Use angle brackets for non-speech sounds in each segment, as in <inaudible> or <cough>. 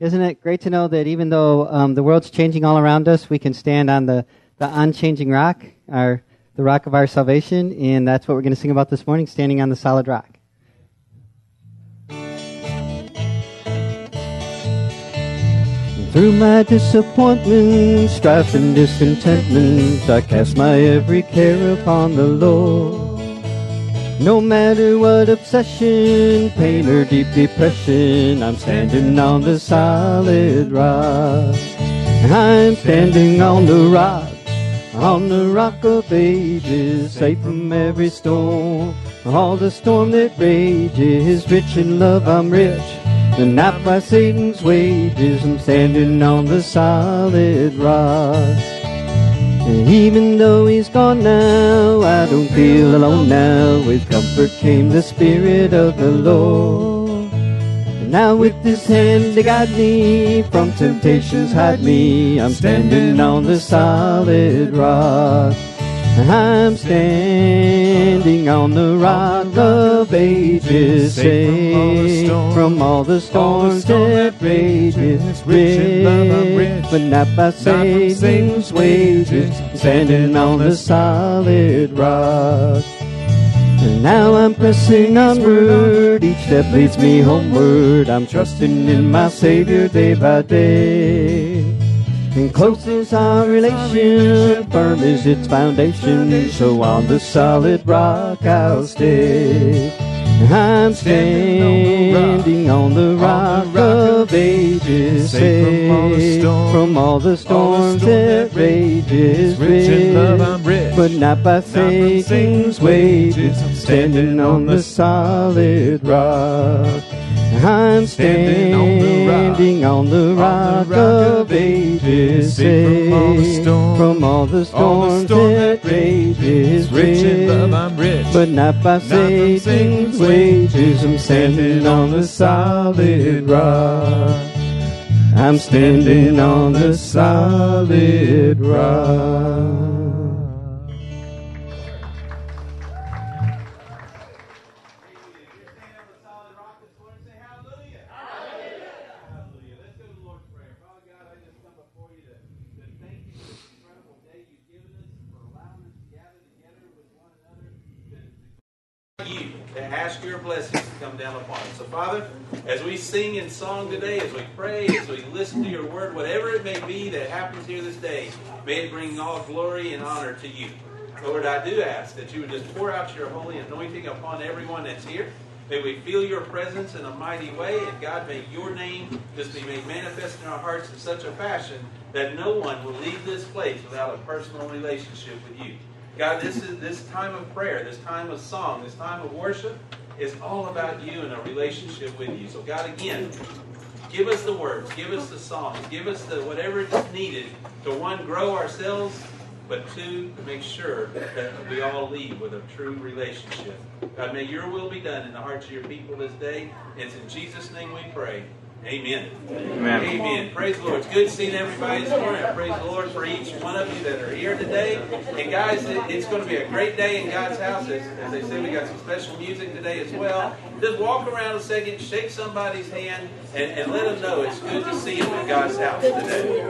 Isn't it great to know that even though um, the world's changing all around us, we can stand on the, the unchanging rock, our, the rock of our salvation, and that's what we're going to sing about this morning, standing on the solid rock. Through my disappointment, strife and discontentment, I cast my every care upon the Lord. No matter what obsession, pain, or deep depression, I'm standing on the solid rock. I'm standing on the rock, on the rock of ages, safe from every storm. All the storm that rages, rich in love, I'm rich, and not by Satan's wages. I'm standing on the solid rock. Even though he's gone now, I don't feel alone now. With comfort came the Spirit of the Lord. And now with his hand to guide me, from temptations hide me. I'm standing on the solid rock. I'm standing on the rock of ages, safe from all the storms that rages, rich, but not by Satan's wages. Standing on the solid rock. And now I'm pressing onward, each step leads me homeward. I'm trusting in my Savior day by day. And close is our relation, firm is its foundation. So on the solid rock I'll stay. I'm standing on the rock of ages, safe from all the storms that rages, Rich in love, I'm rich. but not by Satan's wages. Standing on the solid rock. I'm standing on the rock of ages, safe from all the storms that rages, Rich in love, I'm rich. but not by Satan's wages. I'm standing on the solid rock. I'm standing on the solid rock. Sing in song today, as we pray, as we listen to your word, whatever it may be that happens here this day, may it bring all glory and honor to you. Lord, I do ask that you would just pour out your holy anointing upon everyone that's here. May we feel your presence in a mighty way, and God, may your name just be made manifest in our hearts in such a fashion that no one will leave this place without a personal relationship with you. God, this is this time of prayer, this time of song, this time of worship is all about you and a relationship with you. So God, again, give us the words, give us the songs, give us the whatever is needed to one grow ourselves, but two to make sure that we all leave with a true relationship. God, may your will be done in the hearts of your people this day. It's in Jesus' name we pray. Amen. Amen. Amen. Praise the Lord. It's good seeing everybody this morning. I praise the Lord for each one of you that are here today. And guys, it- it's going to be a great day in God's house. As, as they said, we got some special music today as well. Just walk around a second, shake somebody's hand, and, and let them know it's good to see them in God's house today.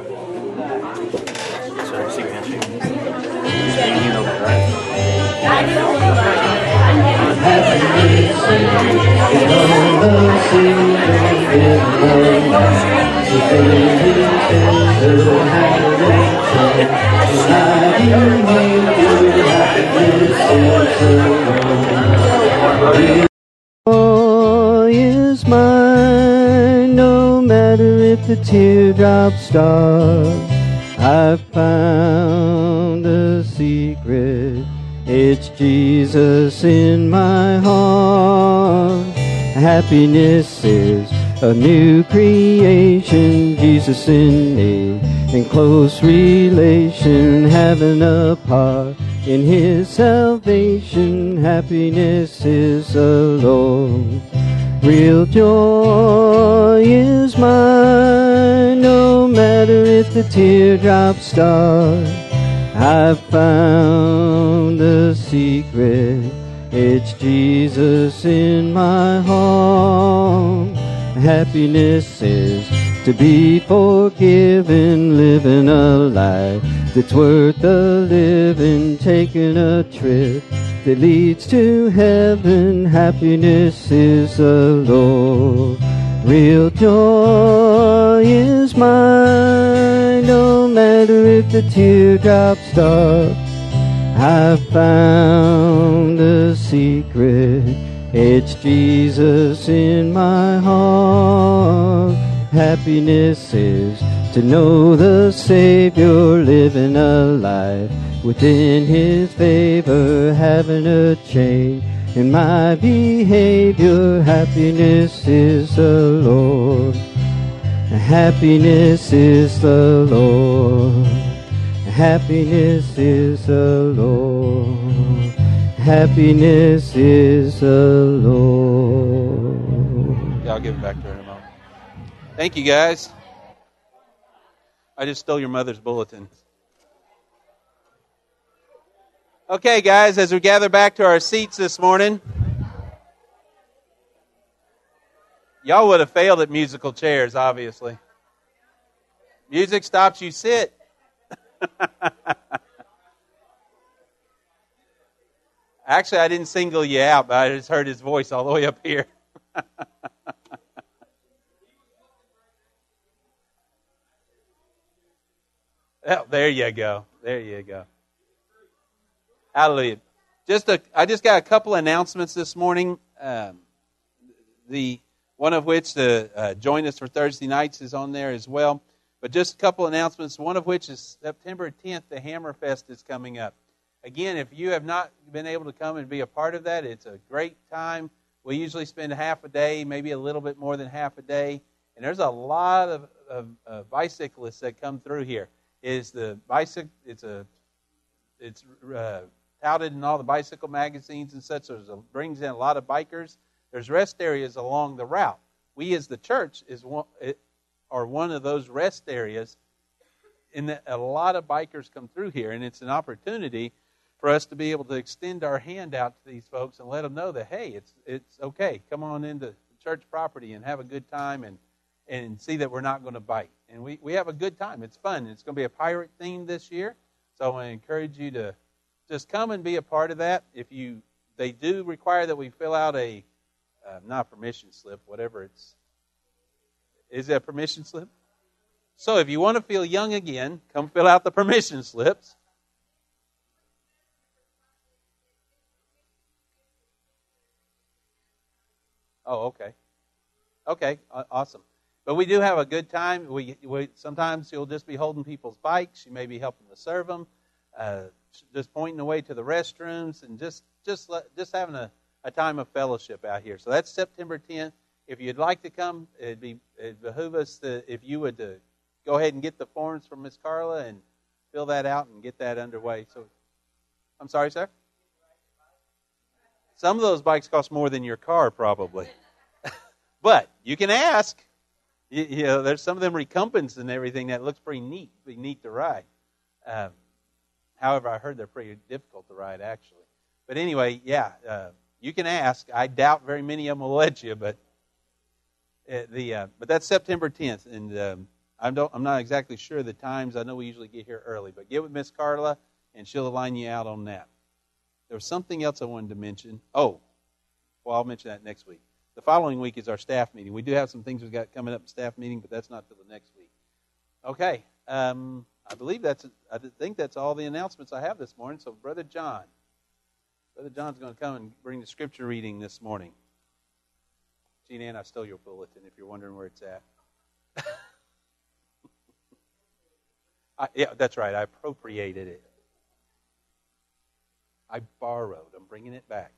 Joy is mine, no matter if the teardrops start. I've found It's Jesus in my heart. Happiness is a new creation. Jesus in me, in close relation, having a part in His salvation. Happiness is alone. Real joy is mine, no matter if the teardrops start. I've found the secret. It's Jesus in my heart. Happiness is to be forgiven, living a life that's worth a living, taking a trip that leads to heaven. Happiness is the Lord. Real joy is mine, no matter if the teardrops stop. I found a secret. It's Jesus in my heart. Happiness is to know the Savior living a life within His favor, having a change in my behavior. Happiness is the Lord. Happiness is the Lord. Happiness is Lord. Happiness is Lord. Yeah, I'll give it back to her in a moment. Thank you, guys. I just stole your mother's bulletin. Okay, guys, as we gather back to our seats this morning, y'all would have failed at musical chairs, obviously. Music stops, you sit. <laughs> Actually, I didn't single you out, but I just heard his voice all the way up here. <laughs> oh, there you go. There you go. Hallelujah. Just a, I just got a couple announcements this morning. Um, the one of which the uh, join us for Thursday nights is on there as well. But just a couple announcements. One of which is September 10th. The Hammerfest is coming up. Again, if you have not been able to come and be a part of that, it's a great time. We usually spend half a day, maybe a little bit more than half a day, and there's a lot of, of, bicyclists that come through here. Is the bicycle? It's a it's uh, touted in all the bicycle magazines and such. So it brings in a lot of bikers. There's rest areas along the route. We, as the church, is one, are one of those rest areas. And a lot of bikers come through here, and it's an opportunity for us to be able to extend our hand out to these folks and let them know that hey, it's it's okay. Come on into church property and have a good time and and see that we're not going to bite. And we, we have a good time. It's fun. It's going to be a pirate theme this year. So I encourage you to just come and be a part of that. If you they do require that we fill out a uh, not permission slip, whatever it's is it a permission slip? So if you want to feel young again, come fill out the permission slips. Oh, okay. Okay, awesome. But we do have a good time. We, we sometimes you'll just be holding people's bikes. You may be helping to serve them, uh, just pointing the way to the restrooms, and just just just having a, a time of fellowship out here. So that's September 10th. If you'd like to come, it'd be it behoove us to, if you would to go ahead and get the forms from Miss Carla and fill that out and get that underway. So, I'm sorry, sir. Some of those bikes cost more than your car, probably. <laughs> but you can ask. You, you, know, there's some of them recumbents and everything that looks pretty neat, pretty neat to ride. Um, however, I heard they're pretty difficult to ride, actually. But anyway, yeah, uh, you can ask. I doubt very many of them will let you, but the uh, but that's September 10th, and um, I don't, I'm not exactly sure the times. I know we usually get here early, but get with Miss Carla, and she'll line you out on that. There was something else I wanted to mention. Oh, well, I'll mention that next week. The following week is our staff meeting. We do have some things we've got coming up in staff meeting, but that's not till the next week. Okay, um, I believe that's. I think that's all the announcements I have this morning. So, Brother John, Brother John's going to come and bring the scripture reading this morning. Jean Ann, I stole your bulletin. If you're wondering where it's at. <laughs> I, yeah, that's right. I appropriated it. I borrowed. I'm bringing it back.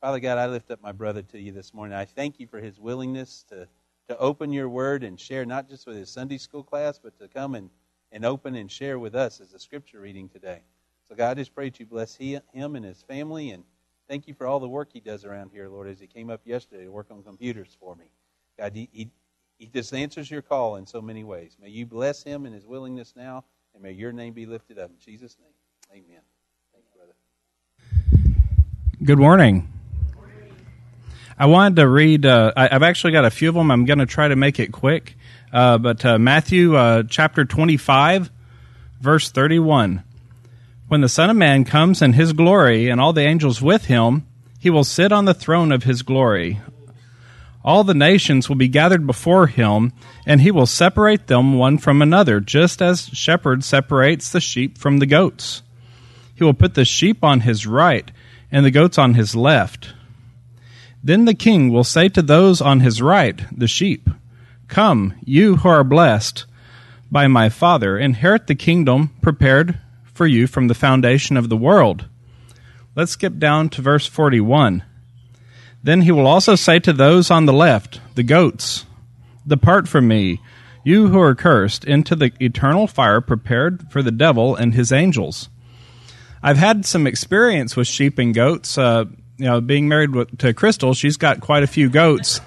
Father God, I lift up my brother to you this morning. I thank you for his willingness to, to open your word and share not just with his Sunday school class, but to come and, and open and share with us as a scripture reading today. So, God, I just pray that you bless he, him and his family. And thank you for all the work he does around here, Lord, as he came up yesterday to work on computers for me. God, he, he, he just answers your call in so many ways. May you bless him and his willingness now. And may your name be lifted up. In Jesus' name, amen. Thank you, brother. Good morning. I wanted to read. Uh, I, have actually got a few of them. I'm going to try to make it quick. Uh, but uh, Matthew uh, chapter 25, verse 31. When the Son of Man comes in his glory and all the angels with him, he will sit on the throne of his glory. All the nations will be gathered before him, and he will separate them one from another, just as shepherd separates the sheep from the goats. He will put the sheep on his right and the goats on his left. Then the king will say to those on his right, the sheep, Come, you who are blessed by my Father, inherit the kingdom prepared for you from the foundation of the world. Let's skip down to verse 41. Then he will also say to those on the left, the goats, Depart from me, you who are cursed, into the eternal fire prepared for the devil and his angels. I've had some experience with sheep and goats. Uh, you know, being married to Crystal, she's got quite a few goats.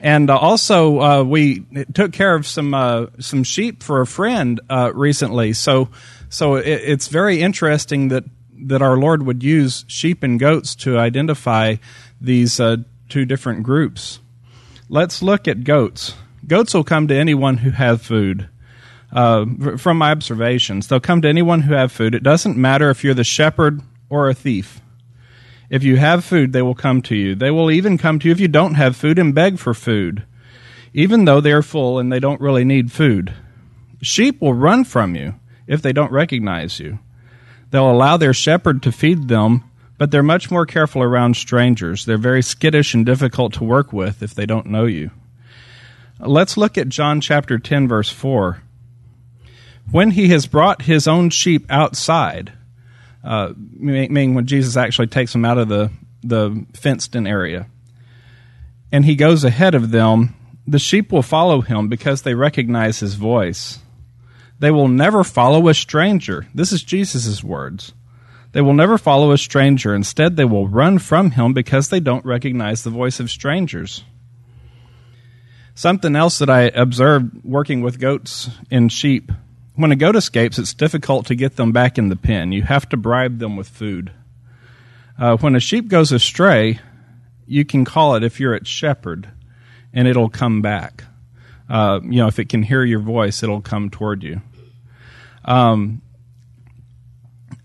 And uh, also, uh, we took care of some uh, some sheep for a friend uh, recently. So, so it, it's very interesting that that our Lord would use sheep and goats to identify these uh, two different groups. Let's look at goats. Goats will come to anyone who have food. Uh, from my observations, they'll come to anyone who have food. It doesn't matter if you're the shepherd or a thief. If you have food, they will come to you. They will even come to you if you don't have food and beg for food, even though they are full and they don't really need food. Sheep will run from you if they don't recognize you. They'll allow their shepherd to feed them, but they're much more careful around strangers. They're very skittish and difficult to work with if they don't know you. Let's look at John chapter 10, verse 4. When he has brought his own sheep outside, uh, meaning when Jesus actually takes them out of the, the fenced in area. And he goes ahead of them, the sheep will follow him because they recognize his voice. They will never follow a stranger. This is Jesus' words. They will never follow a stranger. Instead, they will run from him because they don't recognize the voice of strangers. Something else that I observed working with goats and sheep when a goat escapes, it's difficult to get them back in the pen. You have to bribe them with food. Uh, when a sheep goes astray, you can call it if you're its shepherd, and it'll come back. Uh, you know, if it can hear your voice, it'll come toward you. Um,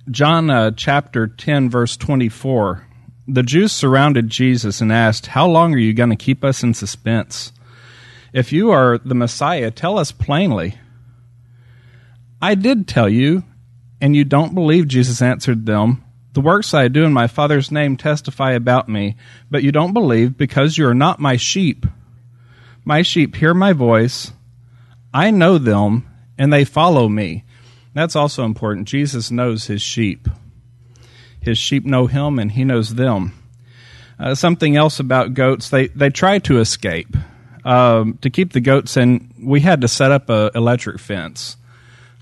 John uh, chapter 10, verse 24. The Jews surrounded Jesus and asked, How long are you going to keep us in suspense? If you are the Messiah, tell us plainly. I did tell you, and you don't believe, Jesus answered them. The works I do in my Father's name testify about me, but you don't believe because you are not my sheep. My sheep hear my voice. I know them, and they follow me. That's also important. Jesus knows his sheep. His sheep know him, and he knows them. Uh, something else about goats, they, they try to escape. Um, to keep the goats in, we had to set up an electric fence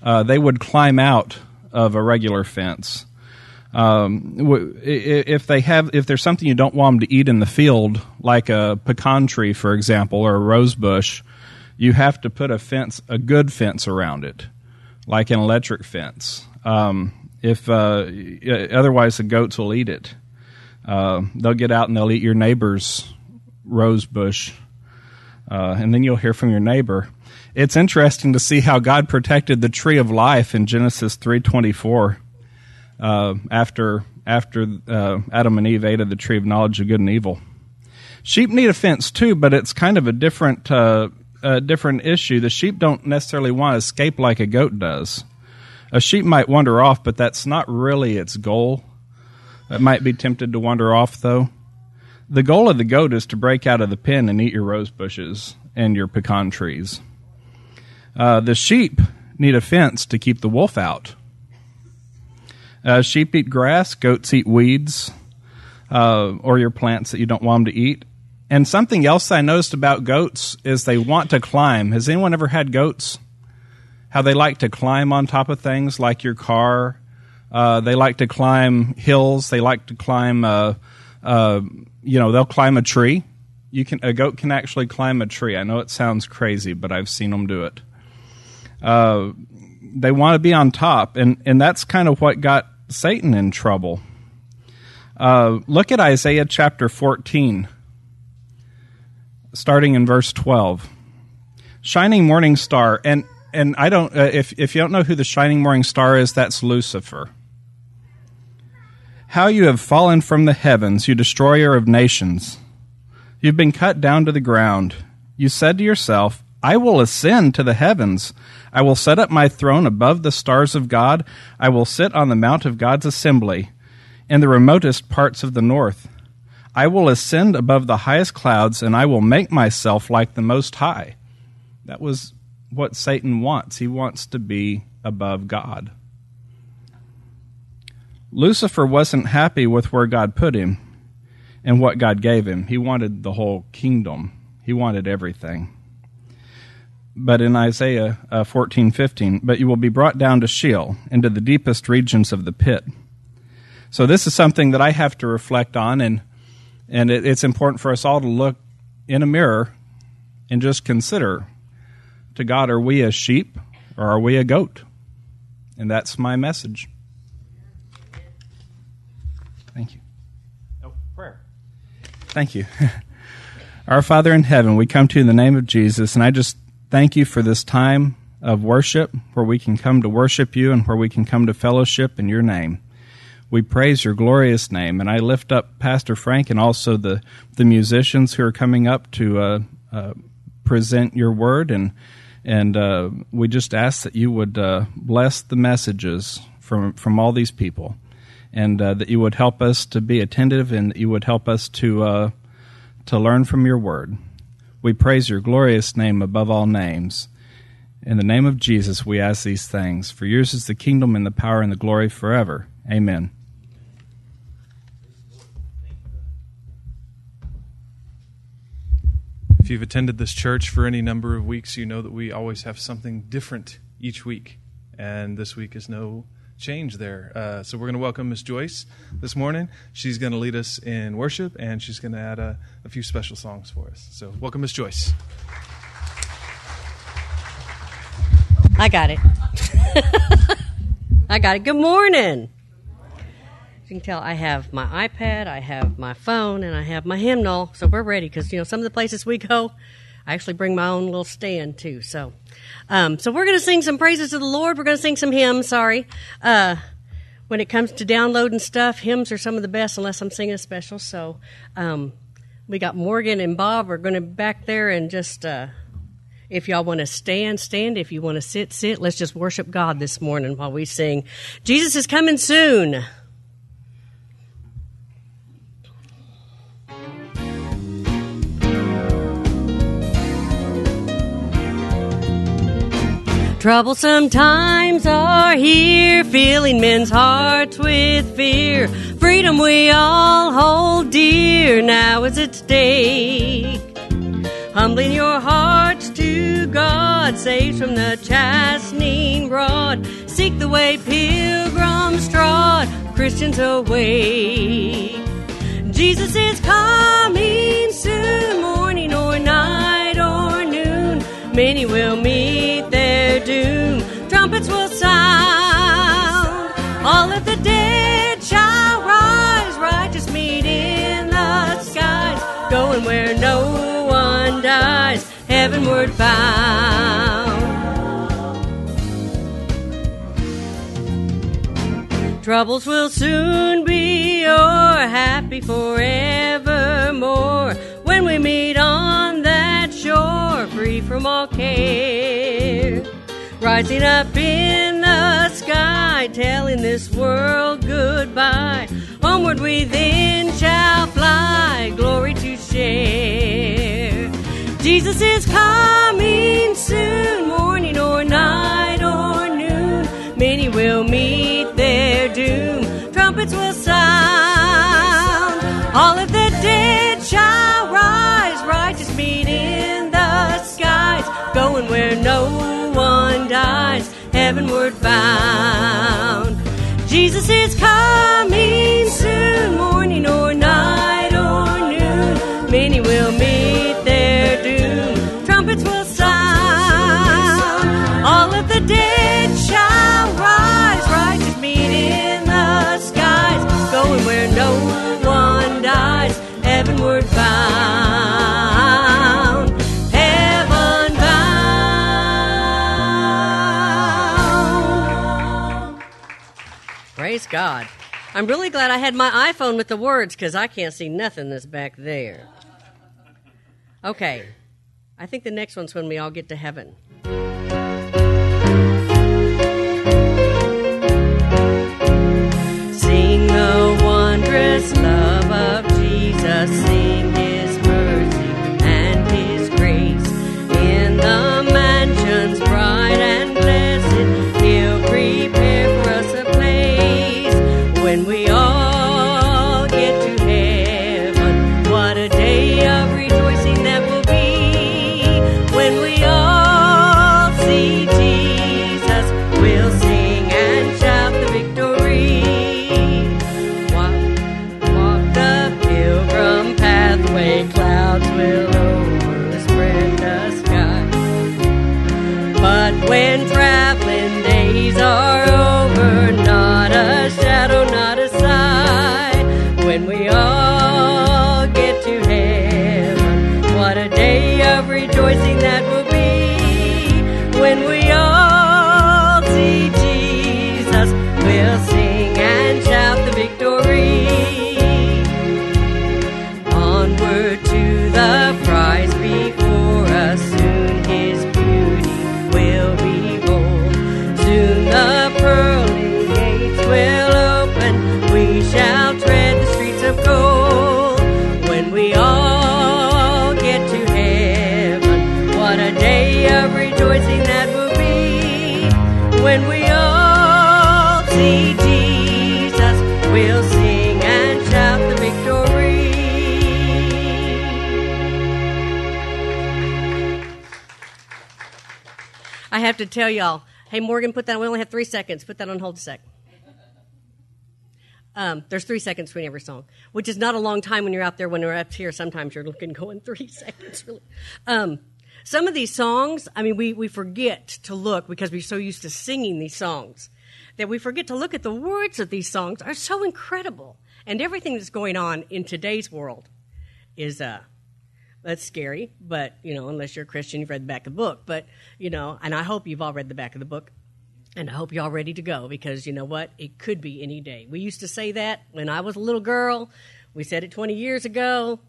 uh, they would climb out of a regular fence. Um, if they have, if there's something you don't want them to eat in the field, like a pecan tree, for example, or a rose bush, you have to put a fence, a good fence around it, like an electric fence. Um, if uh, otherwise, the goats will eat it. Uh, they'll get out and they'll eat your neighbor's rose bush, uh, and then you'll hear from your neighbor it's interesting to see how God protected the tree of life in Genesis three twenty four. Uh, after after uh, Adam and Eve ate of the tree of knowledge of good and evil, sheep need a fence too, but it's kind of a different uh, a different issue. The sheep don't necessarily want to escape like a goat does. A sheep might wander off, but that's not really its goal. It might be tempted to wander off though. The goal of the goat is to break out of the pen and eat your rose bushes and your pecan trees. Uh, the sheep need a fence to keep the wolf out. Uh, sheep eat grass, goats eat weeds, uh, or your plants that you don't want them to eat. And something else I noticed about goats is they want to climb. Has anyone ever had goats? How they like to climb on top of things like your car. Uh, they like to climb hills. They like to climb, uh, uh, you know, they'll climb a tree. You can a goat can actually climb a tree. I know it sounds crazy, but I've seen them do it. They want to be on top, and and that's kind of what got Satan in trouble. Uh, look at Isaiah chapter fourteen. starting in verse 12. Shining morning star, and and I don't uh, if if you don't know who the shining morning star is, that's Lucifer. How you have fallen from the heavens, you destroyer of nations. You've been cut down to the ground. You said to yourself, I will ascend to the heavens. I will set up my throne above the stars of God. I will sit on the mount of God's assembly in the remotest parts of the north. I will ascend above the highest clouds, and I will make myself like the Most High. That was what Satan wants. He wants to be above God. Lucifer wasn't happy with where God put him and what God gave him. He wanted the whole kingdom, he wanted everything. But in Isaiah uh, 14 15, but you will be brought down to Sheol, into the deepest regions of the pit. So, this is something that I have to reflect on, and, and it, it's important for us all to look in a mirror and just consider to God, are we a sheep or are we a goat? And that's my message. Thank you. Oh, prayer. Thank you. <laughs> Our Father in heaven, we come to you in the name of Jesus, and I just thank you for this time of worship where we can come to worship you and where we can come to fellowship in your name. We praise your glorious name, and I lift up Pastor Frank and also the, the musicians who are coming up to uh, uh, present your word, and and uh, we just ask that you would uh, bless the messages from from all these people and uh, that you would help us to be attentive and that you would help us to uh, to learn from your word. We praise your glorious name above all names. In the name of Jesus, we ask these things. For yours is the kingdom and the power and the glory forever. Amen. If you've attended this church for any number of weeks, you know that we always have something different each week. And this week is no change there. Uh, so we're going to welcome Miss Joyce this morning. She's going to lead us in worship, and she's going to add a, a few special songs for us. So welcome, Miss Joyce. I got it. <laughs> I got it. Good morning. You can tell I have my iPad, I have my phone, and I have my hymnal, so we're ready because you know some of the places we go, I actually bring my own little stand too. So, um, so we're going to sing some praises to the Lord. We're going to sing some hymns. Sorry, uh, when it comes to downloading stuff, hymns are some of the best unless I'm singing a special. So, um, we got Morgan and Bob are going to be back there and just. Uh, if y'all want to stand, stand. If you want to sit, sit. Let's just worship God this morning while we sing. Jesus is coming soon. Troublesome times are here, filling men's hearts with fear. Freedom we all hold dear, now is at stake. Humbling your hearts to God, saves from the chastening rod. Seek the way pilgrims trod, Christians awake. Jesus is coming soon, morning or night. Many will meet their doom. Trumpets will sound. All of the dead shall rise, righteous meet in the skies, going where no one dies, heavenward bound. Troubles will soon be o'er, happy forevermore when we meet on free from all care. Rising up in the sky, telling this world goodbye. Homeward we then shall fly, glory to share. Jesus is coming soon, morning or night or noon. Many will meet their doom. Trumpets will sound. All of the dead shall rise, righteous meet in the skies, going where no one dies, heavenward bound. Jesus is coming soon, morning or night or noon. Many will meet Praise God. I'm really glad I had my iPhone with the words because I can't see nothing that's back there. Okay. I think the next one's when we all get to heaven. Sing the wondrous love of Jesus. Sing his mercy and his grace. In the when have to tell y'all, hey Morgan, put that. On. We only have three seconds. Put that on hold a sec. Um, there's three seconds between every song, which is not a long time when you're out there. When you're up here, sometimes you're looking going three <laughs> seconds. Really. Um, some of these songs, I mean, we, we forget to look because we're so used to singing these songs that we forget to look at the words of these songs are so incredible. And everything that's going on in today's world is uh, that's scary, but you know, unless you're a Christian, you've read the back of the book. But you know, and I hope you've all read the back of the book, and I hope you're all ready to go because you know what? It could be any day. We used to say that when I was a little girl. We said it 20 years ago.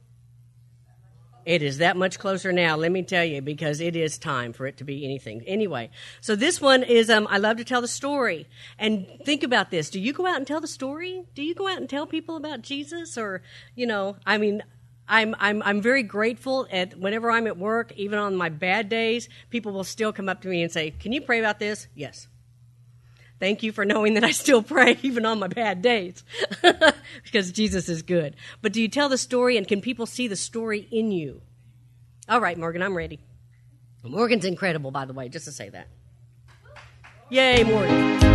It is that much closer now, let me tell you, because it is time for it to be anything. Anyway, so this one is um, I love to tell the story. And think about this. Do you go out and tell the story? Do you go out and tell people about Jesus? Or, you know, I mean, I'm, I'm, I'm very grateful at whenever I'm at work, even on my bad days, people will still come up to me and say, Can you pray about this? Yes. Thank you for knowing that I still pray <laughs> even on my bad days <laughs> because Jesus is good. But do you tell the story and can people see the story in you? All right, Morgan, I'm ready. Morgan's incredible, by the way, just to say that. Yay, Morgan.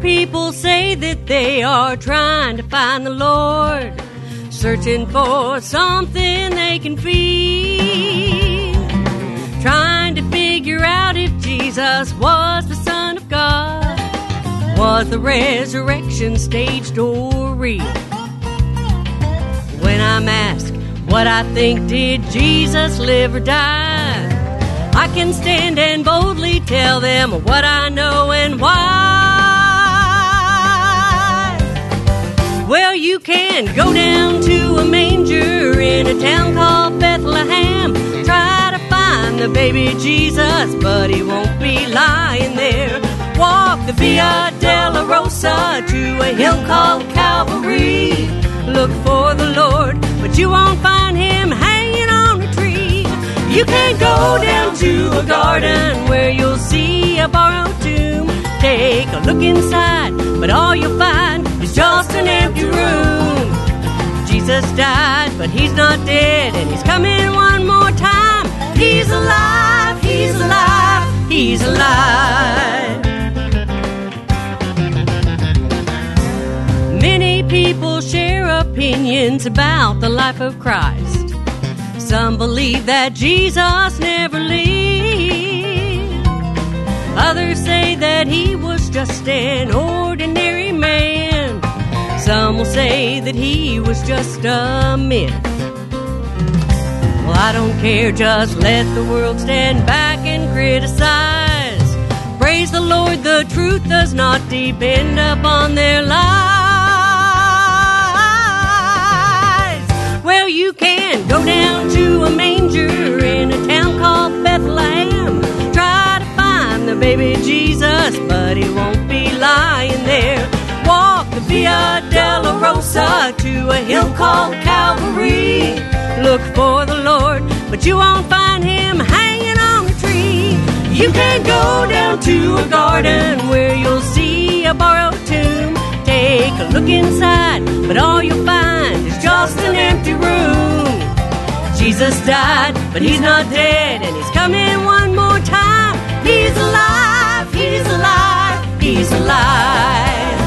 People say that they are trying to find the Lord, searching for something they can feel, trying to figure out if Jesus was the Son of God, was the resurrection staged or real. When I'm asked what I think, did Jesus live or die? I can stand and boldly tell them what I know and why. Well, you can go down to a manger in a town called Bethlehem. Try to find the baby Jesus, but he won't be lying there. Walk the Via Dolorosa to a hill called Calvary. Look for the Lord, but you won't find him hanging on a tree. You can't go down to a garden where you'll see a tomb. Take a look inside, but all you'll find is just an empty room. Jesus died, but he's not dead, and he's coming one more time. He's alive, he's alive, he's alive. Many people share opinions about the life of Christ. Some believe that Jesus that he was just an ordinary man. Some will say that he was just a myth. Well, I don't care, just let the world stand back and criticize. Praise the Lord, the truth does not depend upon their lies. Well, you can go down to a manger baby Jesus, but he won't be lying there. Walk the Via Dolorosa to a hill called Calvary. Look for the Lord, but you won't find him hanging on a tree. You can go down to a garden where you'll see a borrowed tomb. Take a look inside, but all you'll find is just an empty room. Jesus died, but he's not dead, and he's coming one more. He's alive, he's alive, he's alive.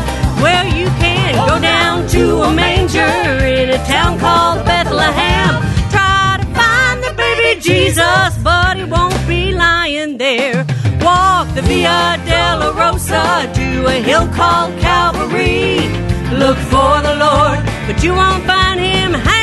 Well, you can go down to a manger in a town called Bethlehem. Try to find the baby Jesus, but he won't be lying there. Walk the Via Dolorosa to a hill called Calvary. Look for the Lord, but you won't find him hanging.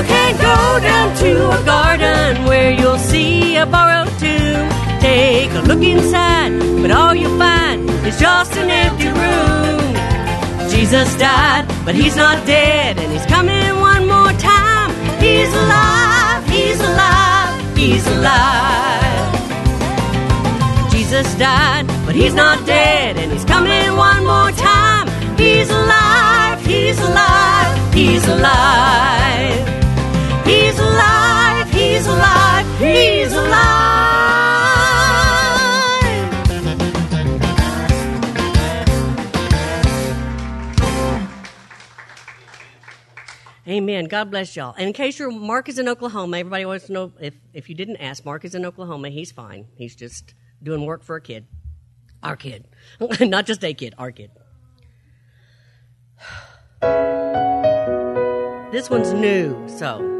You can't go down to a garden where you'll see a borrowed tomb. Take a look inside, but all you'll find is just an empty room. Jesus died, but he's not dead, and he's coming one more time. He's alive, he's alive, he's alive. Jesus died, but he's not dead, and he's coming one more time. He's alive, he's alive, he's alive. He's alive, he's alive, he's alive. Amen. God bless y'all. And in case your Mark is in Oklahoma, everybody wants to know if, if you didn't ask, Mark is in Oklahoma. He's fine. He's just doing work for a kid. Our kid. <laughs> Not just a kid, our kid. <sighs> This one's new, so.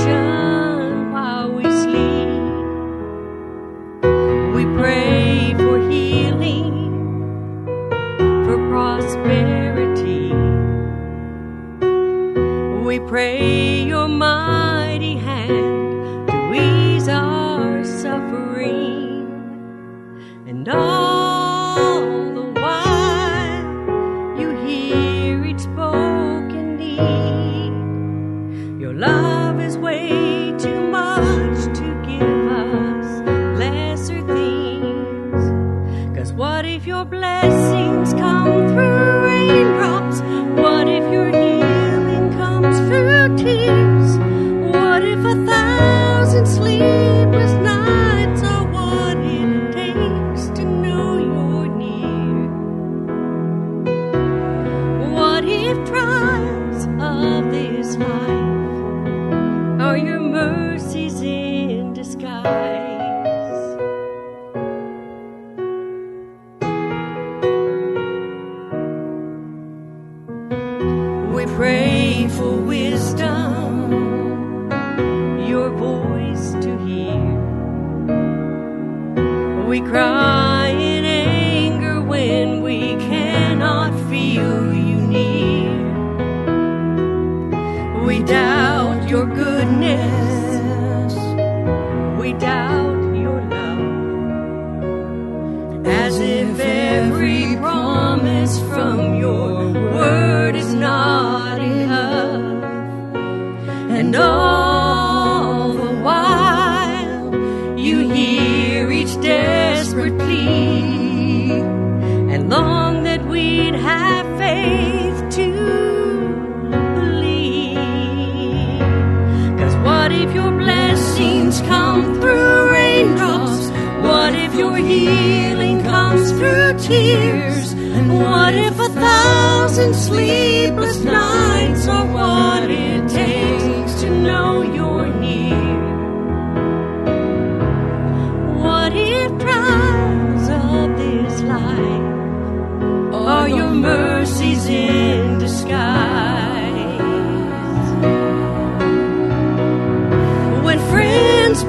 we pray your mighty hand to ease our suffering and all.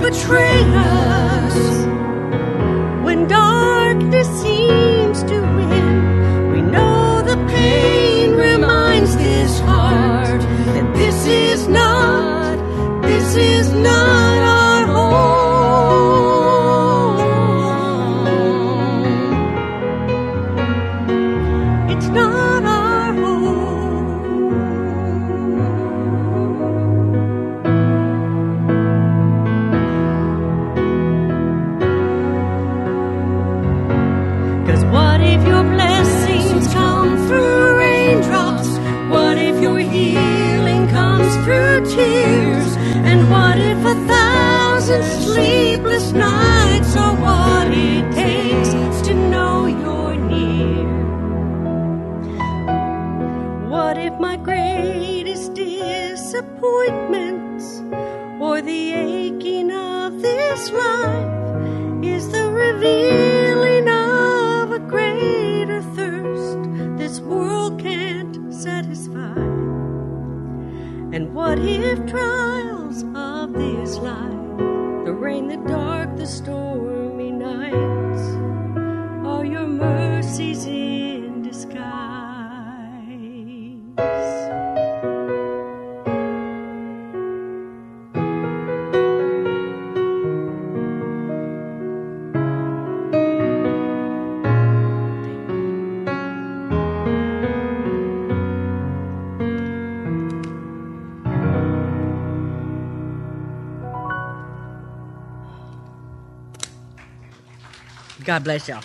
betrayer. God bless y'all.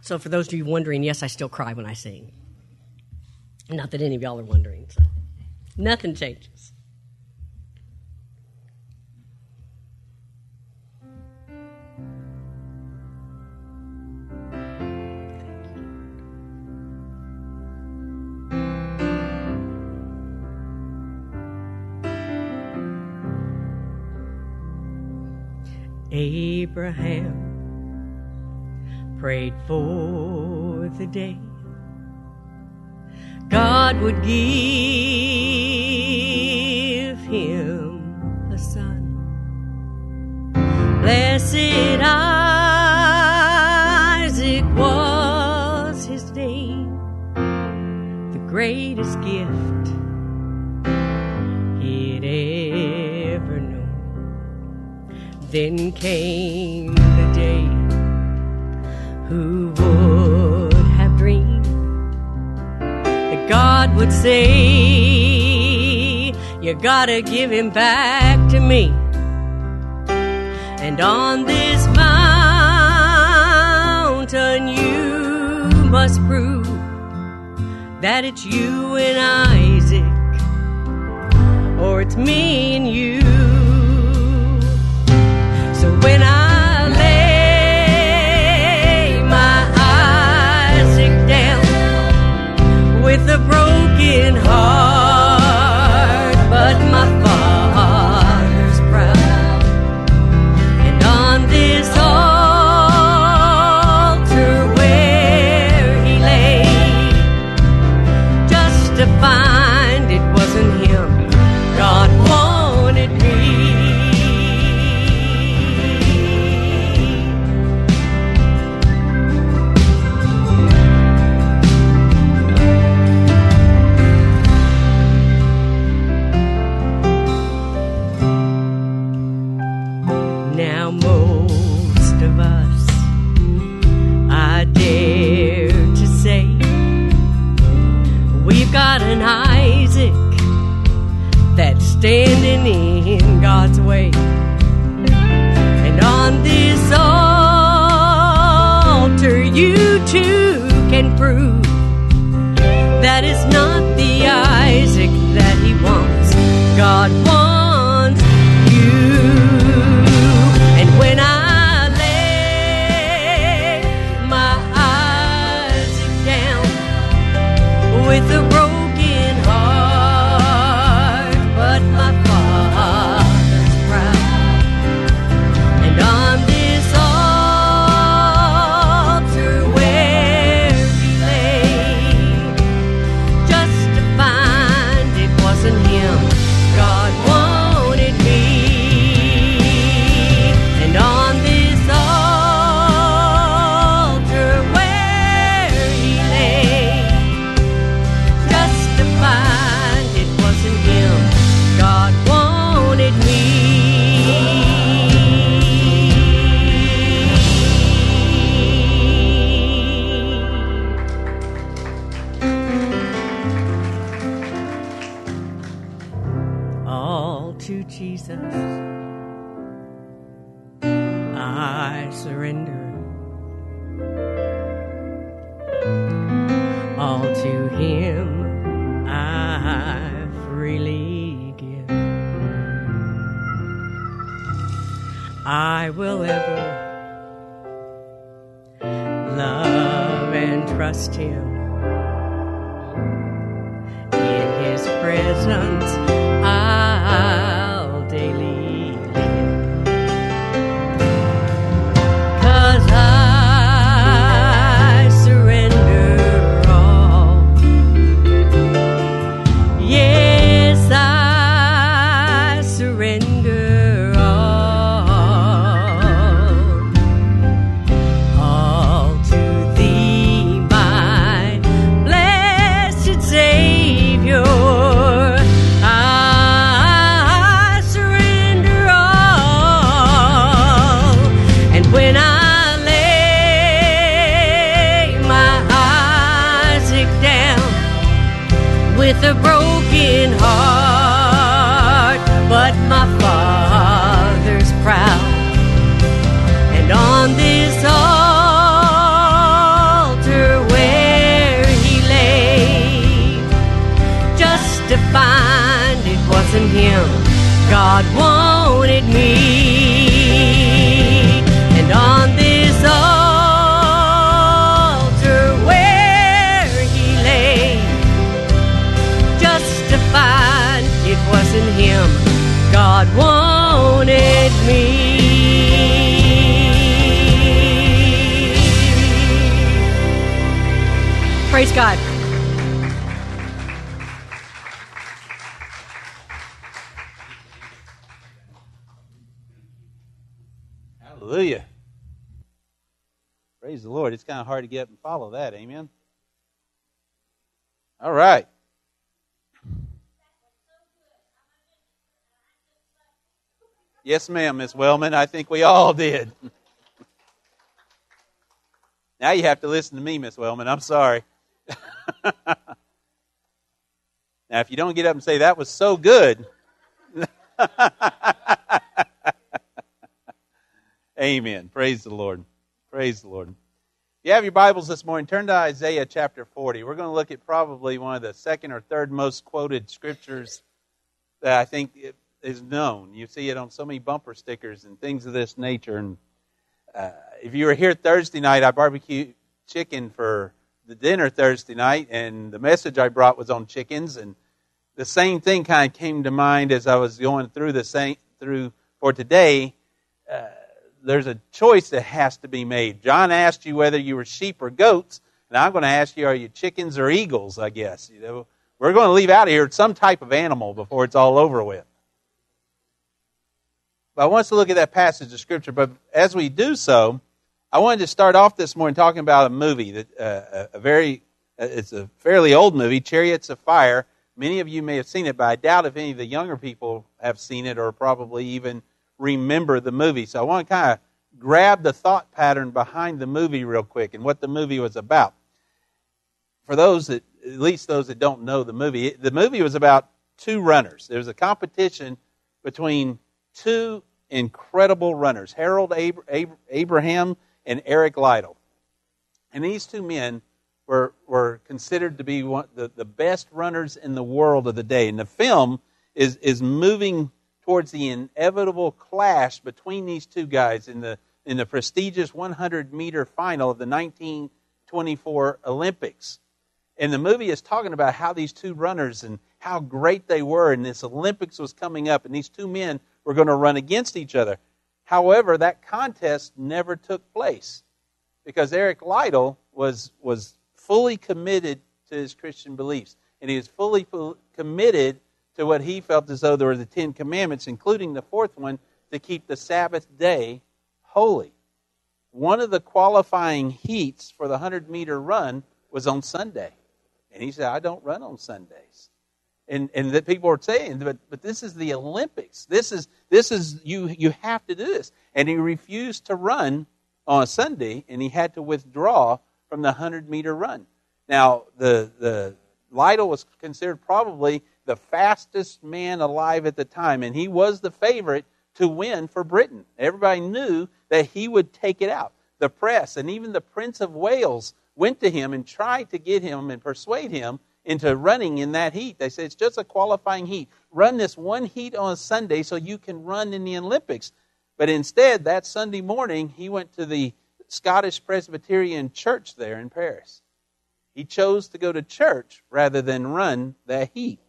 So, for those of you wondering, yes, I still cry when I sing. Not that any of y'all are wondering. So. Nothing changed. Abraham prayed for the day God would give him a son. Blessed are Then came the day. Who would have dreamed that God would say, You gotta give him back to me. And on this mountain, you must prove that it's you and Isaac, or it's me and you. with a broken heart. with the wasn't Him, God wanted me. And on this altar where He lay, justified, it wasn't Him, God wanted me. Praise God. It's kind of hard to get up and follow that. Amen. All right. Yes, ma'am, Miss Wellman. I think we all did. <laughs> now you have to listen to me, Miss Wellman. I'm sorry. <laughs> now, if you don't get up and say that was so good, <laughs> Amen. Praise the Lord. Praise the Lord. You have your Bibles this morning, turn to Isaiah chapter 40. We're going to look at probably one of the second or third most quoted scriptures that I think is known. You see it on so many bumper stickers and things of this nature. And uh, if you were here Thursday night, I barbecued chicken for the dinner Thursday night, and the message I brought was on chickens. And the same thing kind of came to mind as I was going through the same through for today. Uh, there's a choice that has to be made. John asked you whether you were sheep or goats, and I'm going to ask you, are you chickens or eagles? I guess you know we're going to leave out of here some type of animal before it's all over with. But I want us to look at that passage of Scripture. But as we do so, I wanted to start off this morning talking about a movie that uh, a very uh, it's a fairly old movie, Chariots of Fire. Many of you may have seen it, but I doubt if any of the younger people have seen it or probably even remember the movie. So I want to kind of grab the thought pattern behind the movie real quick and what the movie was about. For those that, at least those that don't know the movie, the movie was about two runners. There was a competition between two incredible runners, Harold Abraham and Eric Liddell. And these two men were, were considered to be one, the, the best runners in the world of the day. And the film is, is moving towards the inevitable clash between these two guys in the, in the prestigious 100 meter final of the 1924 Olympics. And the movie is talking about how these two runners and how great they were, and this Olympics was coming up, and these two men were going to run against each other. However, that contest never took place because Eric Liddell was, was fully committed to his Christian beliefs, and he was fully committed to what he felt as though there were the Ten Commandments, including the fourth one, to keep the Sabbath day holy. One of the qualifying heats for the 100 meter run was on Sunday. And he said, I don't run on Sundays. And, and that people were saying, but, but this is the Olympics. This is, this is you, you have to do this. And he refused to run on a Sunday, and he had to withdraw from the 100 meter run. Now, the, the Liddell was considered probably the fastest man alive at the time, and he was the favorite to win for Britain. Everybody knew that he would take it out. The press and even the Prince of Wales went to him and tried to get him and persuade him into running in that heat. They said, It's just a qualifying heat. Run this one heat on Sunday so you can run in the Olympics. But instead, that Sunday morning, he went to the Scottish Presbyterian Church there in Paris. He chose to go to church rather than run that heat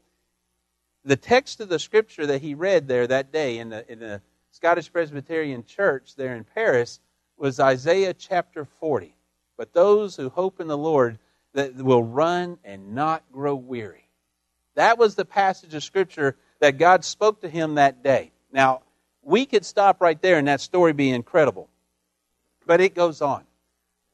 the text of the scripture that he read there that day in the, in the Scottish Presbyterian Church there in Paris was Isaiah chapter 40. But those who hope in the Lord that will run and not grow weary. That was the passage of scripture that God spoke to him that day. Now, we could stop right there and that story be incredible. But it goes on.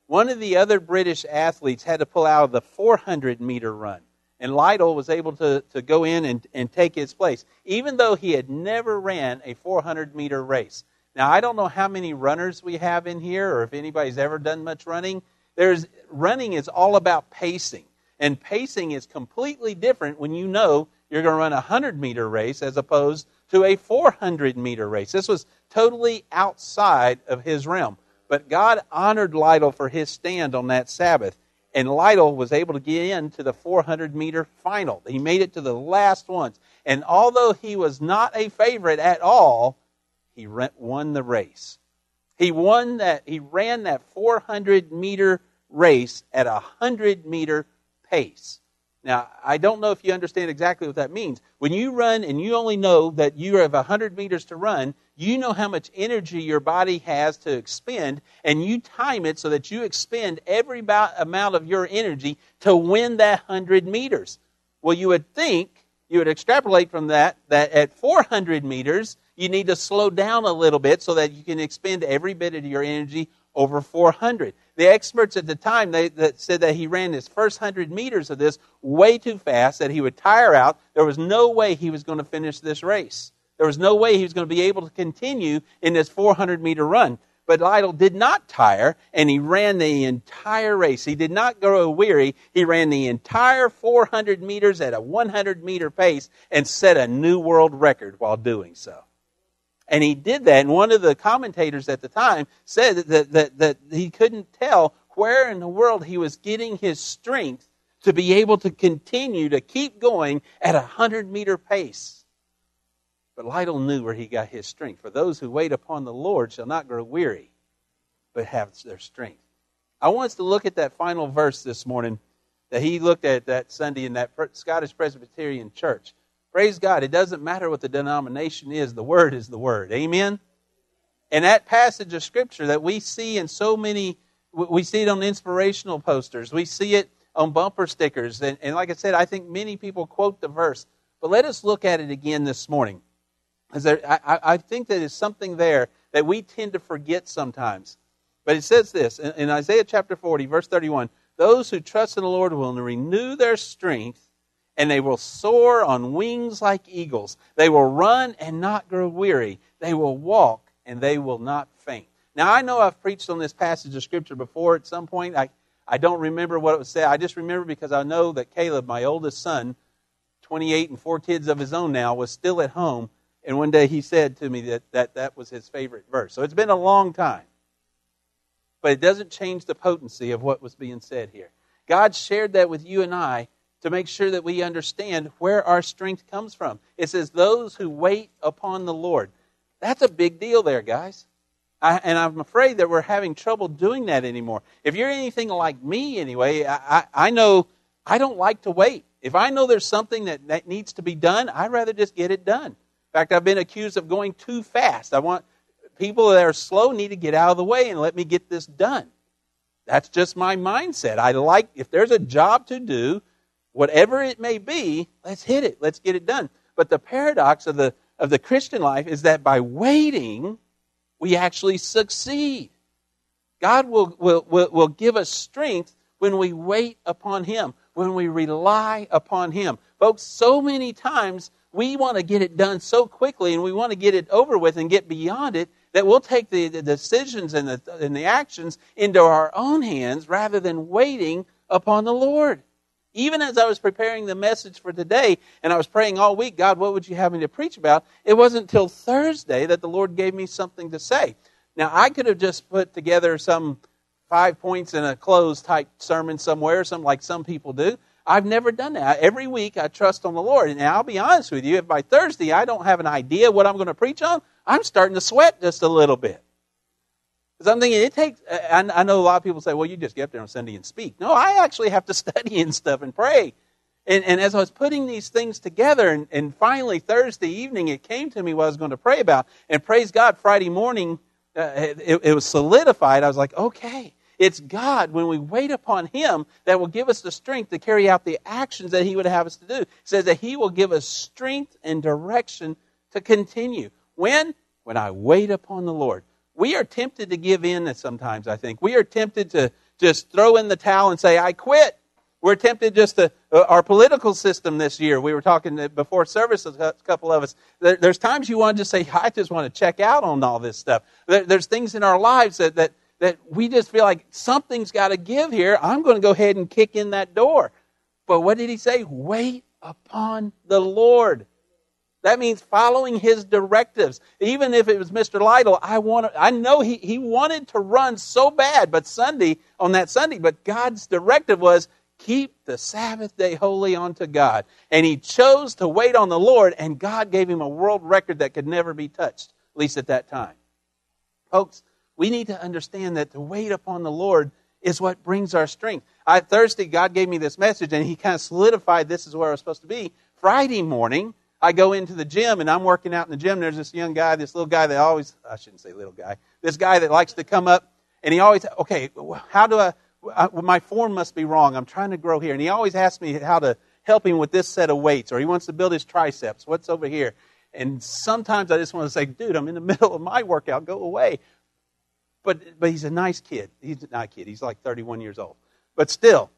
One of the other British athletes had to pull out of the 400 meter run and Liddell was able to, to go in and, and take his place, even though he had never ran a 400 meter race. Now, I don't know how many runners we have in here or if anybody's ever done much running. There's, running is all about pacing. And pacing is completely different when you know you're going to run a 100 meter race as opposed to a 400 meter race. This was totally outside of his realm. But God honored Liddell for his stand on that Sabbath and Liddell was able to get into the 400 meter final. He made it to the last ones. And although he was not a favorite at all, he won the race. He won that, he ran that 400 meter race at a 100 meter pace. Now, I don't know if you understand exactly what that means. When you run and you only know that you have 100 meters to run, you know how much energy your body has to expend, and you time it so that you expend every amount of your energy to win that 100 meters. Well, you would think, you would extrapolate from that, that at 400 meters, you need to slow down a little bit so that you can expend every bit of your energy over 400. The experts at the time they that said that he ran his first 100 meters of this way too fast that he would tire out. There was no way he was going to finish this race. There was no way he was going to be able to continue in this 400 meter run. But Liddell did not tire, and he ran the entire race. He did not grow weary. He ran the entire 400 meters at a 100 meter pace and set a new world record while doing so. And he did that. And one of the commentators at the time said that, that, that he couldn't tell where in the world he was getting his strength to be able to continue to keep going at a 100 meter pace. But Liddell knew where he got his strength. For those who wait upon the Lord shall not grow weary, but have their strength. I want us to look at that final verse this morning that he looked at that Sunday in that Scottish Presbyterian church. Praise God. It doesn't matter what the denomination is, the Word is the Word. Amen? And that passage of Scripture that we see in so many, we see it on inspirational posters, we see it on bumper stickers. And, and like I said, I think many people quote the verse. But let us look at it again this morning. There, I, I, think that is something there that we tend to forget sometimes. But it says this in Isaiah chapter 40, verse 31 Those who trust in the Lord will renew their strength and they will soar on wings like eagles. They will run and not grow weary. They will walk and they will not faint. Now, I know I've preached on this passage of Scripture before at some point. I, I don't remember what it was said. I just remember because I know that Caleb, my oldest son, 28 and four kids of his own now, was still at home. And one day he said to me that that, that was his favorite verse. So it's been a long time. But it doesn't change the potency of what was being said here. God shared that with you and I to make sure that we understand where our strength comes from. It says, those who wait upon the Lord. That's a big deal there, guys. I, and I'm afraid that we're having trouble doing that anymore. If you're anything like me, anyway, I, I, I know I don't like to wait. If I know there's something that, that needs to be done, I'd rather just get it done. In fact, I've been accused of going too fast. I want people that are slow need to get out of the way and let me get this done. That's just my mindset. I like, if there's a job to do, whatever it may be, let's hit it. Let's get it done. But the paradox of the, of the Christian life is that by waiting, we actually succeed. God will, will, will, will give us strength when we wait upon Him, when we rely upon Him. Folks, so many times we want to get it done so quickly and we want to get it over with and get beyond it that we'll take the, the decisions and the, and the actions into our own hands rather than waiting upon the Lord. Even as I was preparing the message for today, and I was praying all week, God, what would you have me to preach about? It wasn't until Thursday that the Lord gave me something to say. Now, I could have just put together some five points in a closed type sermon somewhere, some like some people do. I've never done that. Every week I trust on the Lord. And I'll be honest with you, if by Thursday I don't have an idea what I'm going to preach on, I'm starting to sweat just a little bit. Because I'm thinking it takes, I, I know a lot of people say, well, you just get up there on Sunday and speak. No, I actually have to <laughs> study and stuff and pray. And, and as I was putting these things together, and, and finally Thursday evening, it came to me what I was going to pray about. And praise God, Friday morning, uh, it, it was solidified. I was like, okay, it's God, when we wait upon Him, that will give us the strength to carry out the actions that He would have us to do. It says that He will give us strength and direction to continue. When? When I wait upon the Lord we are tempted to give in sometimes, I think. We are tempted to just throw in the towel and say, I quit. We're tempted just to, uh, our political system this year, we were talking before service, a couple of us. There, there's times you want to just say, I just want to check out on all this stuff. There, there's things in our lives that, that, that we just feel like something's got to give here. I'm going to go ahead and kick in that door. But what did he say? Wait upon the Lord. That means following his directives. Even if it was Mr. Liddell, I want I know he, he wanted to run so bad, but Sunday, on that Sunday, but God's directive was keep the Sabbath day holy unto God. And he chose to wait on the Lord, and God gave him a world record that could never be touched, at least at that time. Folks, we need to understand that to wait upon the Lord is what brings our strength. I Thursday, God gave me this message, and he kind of solidified this is where I was supposed to be. Friday morning, I go into the gym and I'm working out in the gym. There's this young guy, this little guy that always, I shouldn't say little guy, this guy that likes to come up and he always, okay, how do I, I my form must be wrong. I'm trying to grow here. And he always asks me how to help him with this set of weights or he wants to build his triceps. What's over here? And sometimes I just want to say, dude, I'm in the <laughs> middle of my workout, go away. But, but he's a nice kid. He's not a kid, he's like 31 years old. But still,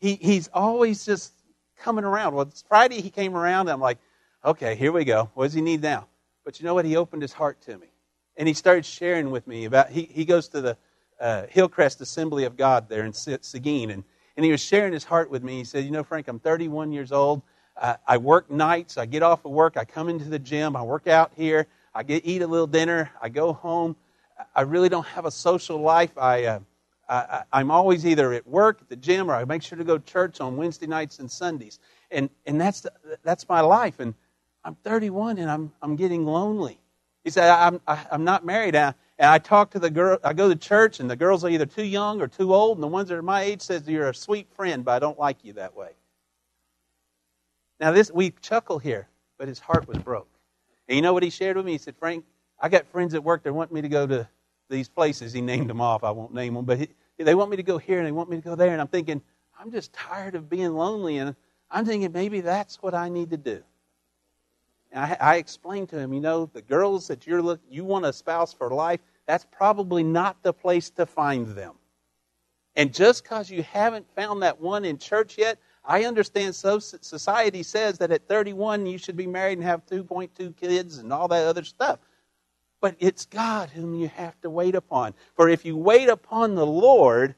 he, he's always just coming around. Well, it's Friday he came around, and I'm like, okay, here we go. What does he need now? But you know what? He opened his heart to me. And he started sharing with me about, he, he goes to the uh, Hillcrest Assembly of God there in Seguin, and, and he was sharing his heart with me. He said, You know, Frank, I'm 31 years old. Uh, I work nights. I get off of work. I come into the gym. I work out here. I get eat a little dinner. I go home. I really don't have a social life. I, uh, I, I'm always either at work, at the gym, or I make sure to go to church on Wednesday nights and Sundays. And, and that's, the, that's my life. And I'm 31 and I'm, I'm getting lonely. He said, I'm, I, am i am not married. I, and I talk to the girl, I go to church, and the girls are either too young or too old, and the ones that are my age says you're a sweet friend, but I don't like you that way. Now this we chuckle here, but his heart was broke. And you know what he shared with me? He said, Frank, I got friends at work that want me to go to these places. He named them off. I won't name them, but he, they want me to go here and they want me to go there. And I'm thinking, I'm just tired of being lonely, and I'm thinking maybe that's what I need to do. I, I explained to him, you know, the girls that you're look, you want a spouse for life, that's probably not the place to find them. And just because you haven't found that one in church yet, I understand so society says that at 31 you should be married and have 2.2 kids and all that other stuff. But it's God whom you have to wait upon. For if you wait upon the Lord,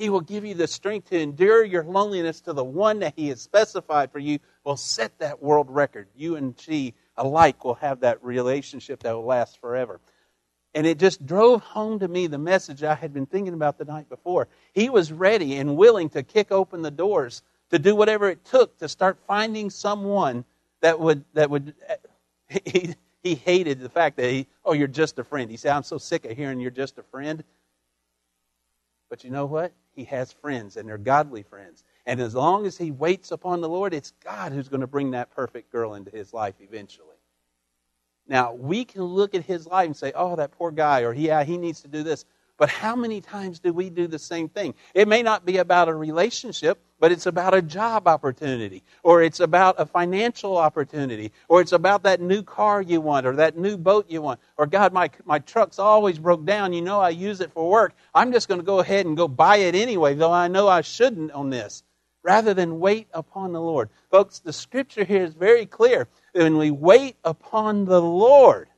He will give you the strength to endure your loneliness to the one that He has specified for you, will set that world record. You and she alike will have that relationship that will last forever. And it just drove home to me the message I had been thinking about the night before. He was ready and willing to kick open the doors to do whatever it took to start finding someone that would that would <laughs> he, he hated the fact that he oh you're just a friend. He said I'm so sick of hearing you're just a friend. But you know what? He has friends and they're godly friends. And as long as he waits upon the Lord, it's God who's going to bring that perfect girl into his life eventually. Now, we can look at his life and say, oh, that poor guy, or yeah, he needs to do this. But how many times do we do the same thing? It may not be about a relationship, but it's about a job opportunity, or it's about a financial opportunity, or it's about that new car you want, or that new boat you want, or God, my, my truck's always broke down. You know I use it for work. I'm just going to go ahead and go buy it anyway, though I know I shouldn't on this, rather than wait upon the Lord. Folks, the scripture here is very clear when we wait upon the Lord,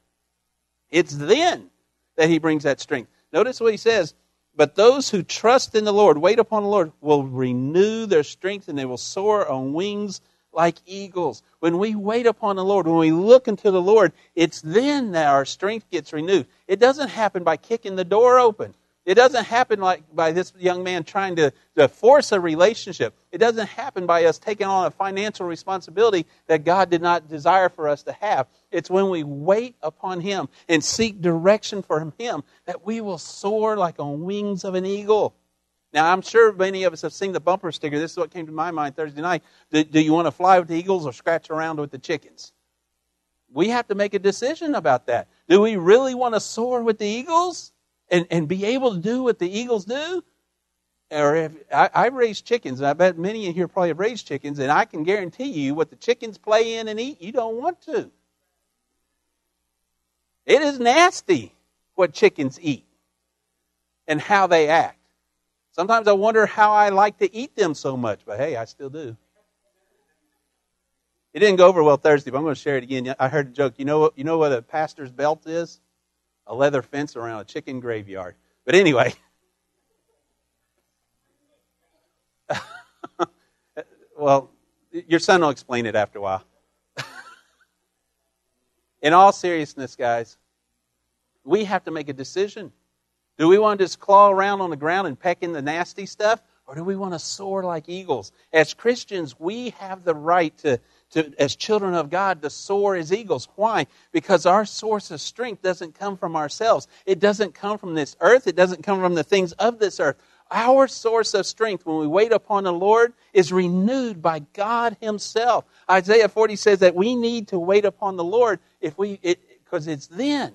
it's then that He brings that strength. Notice what He says. But those who trust in the Lord, wait upon the Lord, will renew their strength and they will soar on wings like eagles. When we wait upon the Lord, when we look into the Lord, it's then that our strength gets renewed. It doesn't happen by kicking the door open. It doesn't happen like by this young man trying to, to force a relationship. It doesn't happen by us taking on a financial responsibility that God did not desire for us to have. It's when we wait upon Him and seek direction from Him that we will soar like on wings of an eagle. Now, I'm sure many of us have seen the bumper sticker. This is what came to my mind Thursday night. Do, do you want to fly with the eagles or scratch around with the chickens? We have to make a decision about that. Do we really want to soar with the eagles? And, and be able to do what the eagles do? Or if I, I raise chickens, and I bet many in here probably have raised chickens, and I can guarantee you what the chickens play in and eat, you don't want to. It is nasty what chickens eat and how they act. Sometimes I wonder how I like to eat them so much, but hey, I still do. It didn't go over well Thursday, but I'm going to share it again. I heard a joke. You know? You know what a pastor's belt is? A leather fence around a chicken graveyard. But anyway, <laughs> well, your son will explain it after a while. <laughs> In all seriousness, guys, we have to make a decision. Do we want to just claw around on the ground and peck in the nasty stuff? Or do we want to soar like eagles? As Christians, we have the right to, to, as children of God to soar as eagles. Why? Because our source of strength doesn't come from ourselves. It doesn't come from this earth. It doesn't come from the things of this earth. Our source of strength when we wait upon the Lord is renewed by God Himself. Isaiah 40 says that we need to wait upon the Lord if we, because it, it's then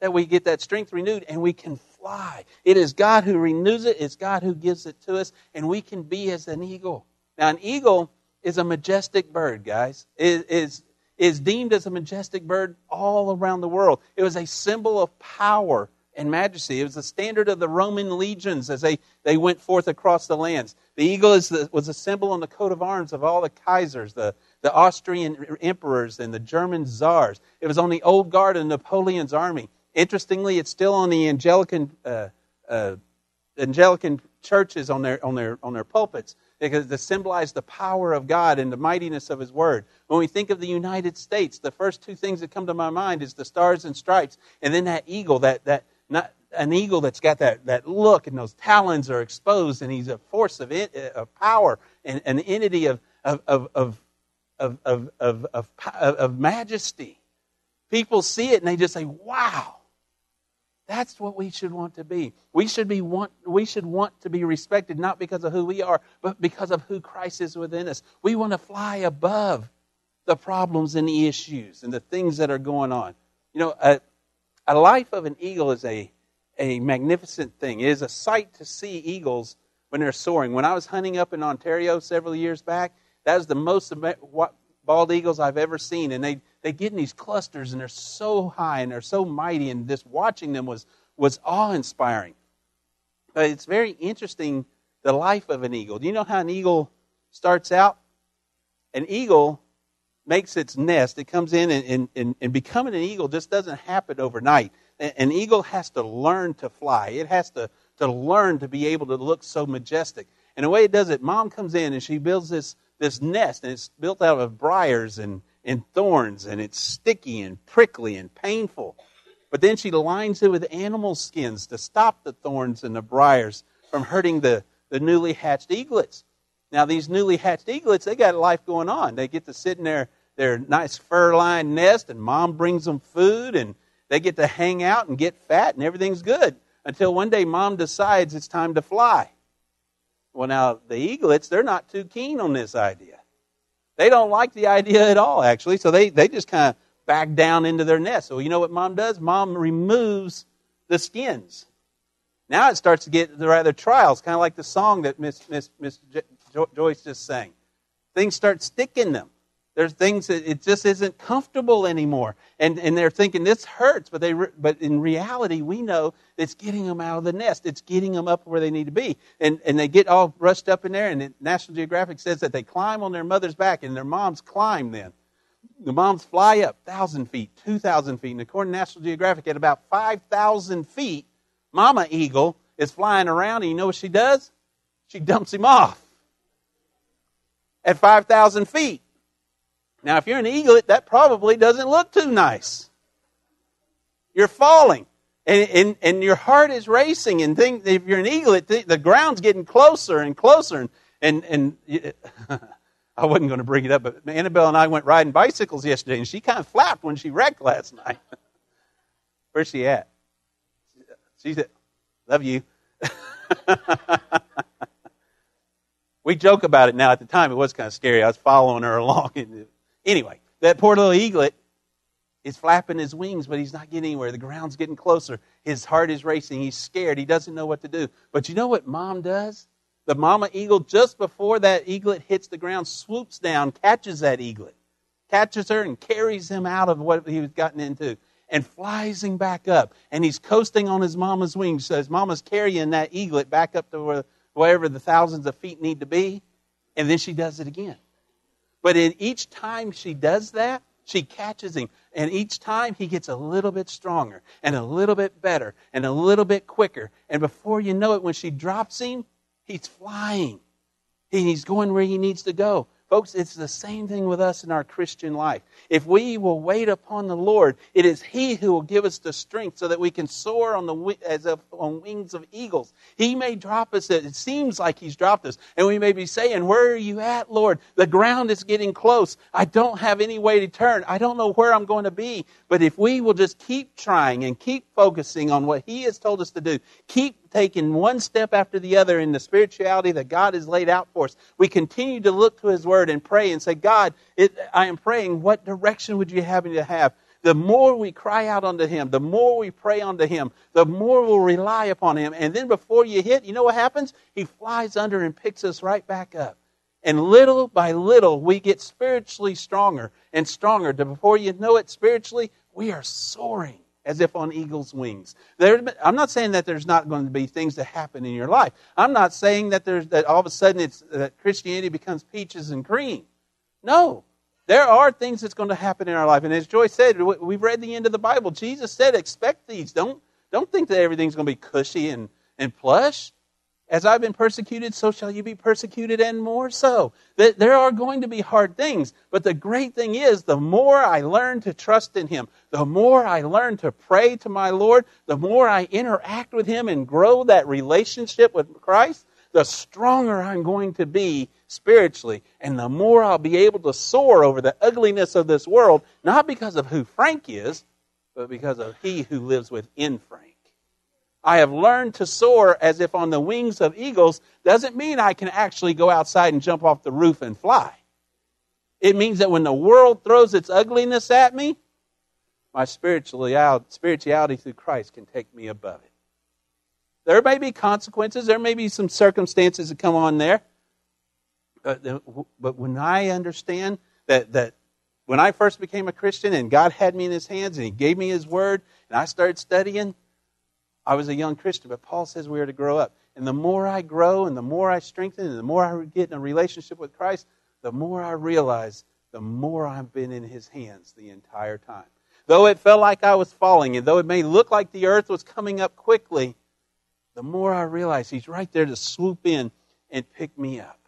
that we get that strength renewed and we can fly. It is God who renews it, it's God who gives it to us, and we can be as an eagle. Now, an eagle is a majestic bird, guys. It is, is deemed as a majestic bird all around the world. It was a symbol of power and majesty. It was the standard of the Roman legions as they, they went forth across the lands. The eagle the, was a symbol on the coat of arms of all the Kaisers, the, the Austrian emperors, and the German czars. It was on the old guard of Napoleon's army. Interestingly, it's still on the Anglican, uh, uh, Anglican churches on their, on, their, on their pulpits because to symbolize the power of God and the mightiness of His Word. When we think of the United States, the first two things that come to my mind is the stars and stripes, and then that eagle, that, that not an eagle that's got that, that look and those talons are exposed, and he's a force of, in, uh, of power and an entity of, of, of, of, of, of, of, of, of majesty. People see it and they just say, wow. That's what we should want to be. We should be want we should want to be respected not because of who we are, but because of who Christ is within us. We want to fly above the problems and the issues and the things that are going on. You know, a, a life of an eagle is a a magnificent thing. It is a sight to see eagles when they're soaring. When I was hunting up in Ontario several years back, that was the most bald eagles I've ever seen, and they they get in these clusters and they're so high and they're so mighty, and just watching them was, was awe inspiring. But it's very interesting the life of an eagle. Do you know how an eagle starts out? An eagle makes its nest, it comes in, and, and, and, becoming an eagle just doesn't happen overnight. An eagle has to learn to fly, it has to, to learn to be able to look so majestic. And the way it does it, mom comes in and she builds this, this nest, and it's built out of briars and, and thorns, and it's sticky and prickly and painful. But then she lines it with animal skins to stop the thorns and the briars from hurting the, the newly hatched eaglets. Now, these newly hatched eaglets, they got life going on. They get to sit in their, their nice fur lined nest, and mom brings them food, and they get to hang out and get fat, and everything's good until one day mom decides it's time to fly. Well, now, the eaglets, they're not too keen on this idea. They don't like the idea at all, actually, so they, they just kind of back down into their nest. So you know what mom does? Mom removes the skins. Now it starts to get the rather trials, kind of like the song that Miss, Miss, Miss Joyce just sang. Things start sticking them. There's things that it just isn't comfortable anymore. And, and they're thinking this hurts, but, they, but in reality, we know it's getting them out of the nest. It's getting them up where they need to be. And, and they get all rushed up in there, and National Geographic says that they climb on their mother's back, and their moms climb then. The moms fly up 1,000 feet, 2,000 feet. And according to National Geographic, at about 5,000 feet, Mama Eagle is flying around, and you know what she does? She dumps him off at 5,000 feet. Now, if you're an eaglet, that probably doesn't look too nice. You're falling. And, and, and your heart is racing, and think, if you're an eaglet, the ground's getting closer and closer. And, and, and <laughs> I wasn't going to bring it up, but Annabelle and I went riding bicycles yesterday, and she kind of flapped when she wrecked last night. <laughs> Where's she at? She's at, love you. <laughs> we joke about it now. At the time, it was kind of scary. I was following her along, and Anyway, that poor little eaglet is flapping his wings, but he's not getting anywhere. The ground's getting closer. His heart is racing. He's scared. He doesn't know what to do. But you know what mom does? The mama eagle, just before that eaglet hits the ground, swoops down, catches that eaglet, catches her, and carries him out of what he was gotten into, and flies him back up. And he's coasting on his mama's wings. So his mama's carrying that eaglet back up to where, wherever the thousands of feet need to be. And then she does it again. But in each time she does that, she catches him. And each time he gets a little bit stronger and a little bit better and a little bit quicker. And before you know it, when she drops him, he's flying. He's going where he needs to go. Folks, it's the same thing with us in our Christian life. If we will wait upon the Lord, it is He who will give us the strength so that we can soar on the as if on wings of eagles. He may drop us. It seems like He's dropped us, and we may be saying, "Where are you at, Lord? The ground is getting close. I don't have any way to turn. I don't know where I'm going to be." But if we will just keep trying and keep focusing on what He has told us to do, keep taking one step after the other in the spirituality that God has laid out for us. We continue to look to His Word and pray and say, God, it, I am praying, what direction would you have me to have? The more we cry out unto Him, the more we pray unto Him, the more we'll rely upon Him. And then before you hit, you know what happens? He flies under and picks us right back up. And little by little, we get spiritually stronger and stronger. Before you know it, spiritually, we are soaring as if on eagle's wings. There, I'm not saying that there's not going to be things that happen in your life. I'm not saying that there's that all of a sudden it's that Christianity becomes peaches and cream. No, there are things that's going to happen in our life, and as Joyce said, we've read the end of the Bible. Jesus said, "Expect these. Don't don't think that everything's going to be cushy and and plush." As I've been persecuted, so shall you be persecuted, and more so. There are going to be hard things, but the great thing is, the more I learn to trust in Him, the more I learn to pray to my Lord, the more I interact with Him and grow that relationship with Christ, the stronger I'm going to be spiritually, and the more I'll be able to soar over the ugliness of this world, not because of who Frank is, but because of He who lives within Frank. I have learned to soar as if on the wings of eagles doesn't mean I can actually go outside and jump off the roof and fly. It means that when the world throws its ugliness at me, my spirituality through Christ can take me above it. There may be consequences, there may be some circumstances that come on there. But, but when I understand that, that when I first became a Christian and God had me in His hands and He gave me His Word and I started studying, I was a young Christian, but Paul says we are to grow up. And the more I grow and the more I strengthen and the more I get in a relationship with Christ, the more I realize the more I've been in his hands the entire time. Though it felt like I was falling, and though it may look like the earth was coming up quickly, the more I realize he's right there to swoop in and pick me up.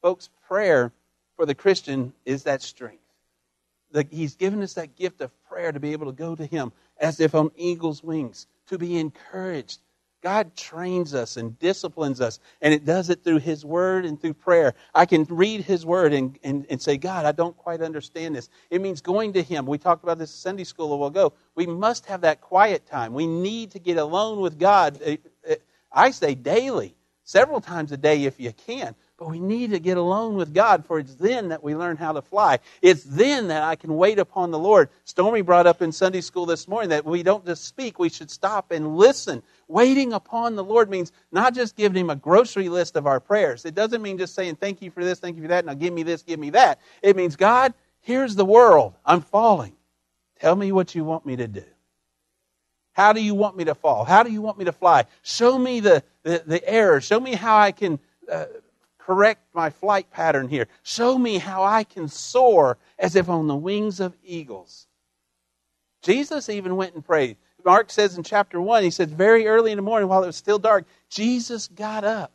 Folks, prayer for the Christian is that strength. he's given us that gift of prayer to be able to go to him as if on eagle's wings to be encouraged. God trains us and disciplines us, and it does it through His Word and through prayer. I can read His Word and, and, and say, God, I don't quite understand this. It means going to Him. We talked about this Sunday school a while ago. We must have that quiet time. We need to get alone with God. Eh, eh, I say daily, several times a day if you can. But we need to get alone with God, for it's then that we learn how to fly. It's then that I can wait upon the Lord. Stormy brought up in Sunday school this morning that we don't just speak, we should stop and listen. Waiting upon the Lord means not just giving Him a grocery list of our prayers. It doesn't mean just saying, Thank you for this, thank you for that, now give me this, give me that. It means, God, here's the world. I'm falling. Tell me what you want me to do. How do you want me to fall? How do you want me to fly? Show me the, the, the error. Show me how I can. Uh, correct my flight pattern here. Show me how I can soar as if on the wings of eagles. Jesus even went and prayed. Mark says in chapter 1, he said, very early in the morning while it was still dark, Jesus got up.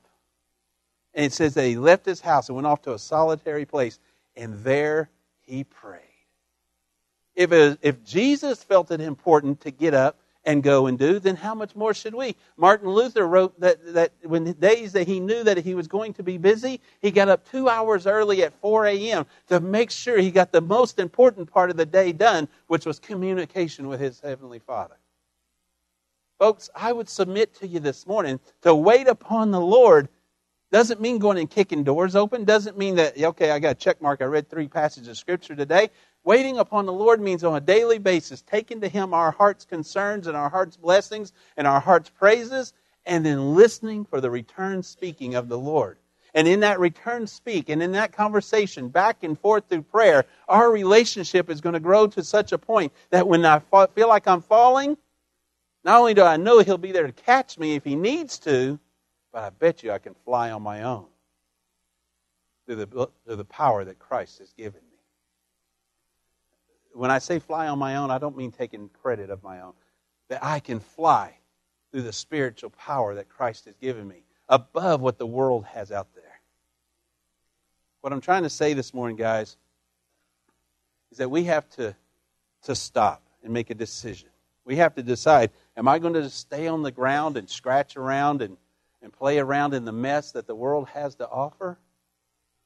And it says that he left his house and went off to a solitary place, and there he prayed. If, it, if Jesus felt it important to get up and go and do, then how much more should we? Martin Luther wrote that, that when the days that he knew that he was going to be busy, he got up two hours early at 4 a.m. to make sure he got the most important part of the day done, which was communication with his Heavenly Father. Folks, I would submit to you this morning to wait upon the Lord doesn't mean going and kicking doors open. Doesn't mean that, okay, I got a check mark. I read three passages of Scripture today. Waiting upon the Lord means on a daily basis taking to Him our heart's concerns and our heart's blessings and our heart's praises, and then listening for the return speaking of the Lord. And in that return speak and in that conversation, back and forth through prayer, our relationship is going to grow to such a point that when I feel like I'm falling, not only do I know He'll be there to catch me if He needs to, but I bet you I can fly on my own through the, through the power that Christ has given me when I say fly on my own, I don't mean taking credit of my own. That I can fly through the spiritual power that Christ has given me above what the world has out there. What I'm trying to say this morning, guys, is that we have to, to stop and make a decision. We have to decide am I going to stay on the ground and scratch around and, and play around in the mess that the world has to offer?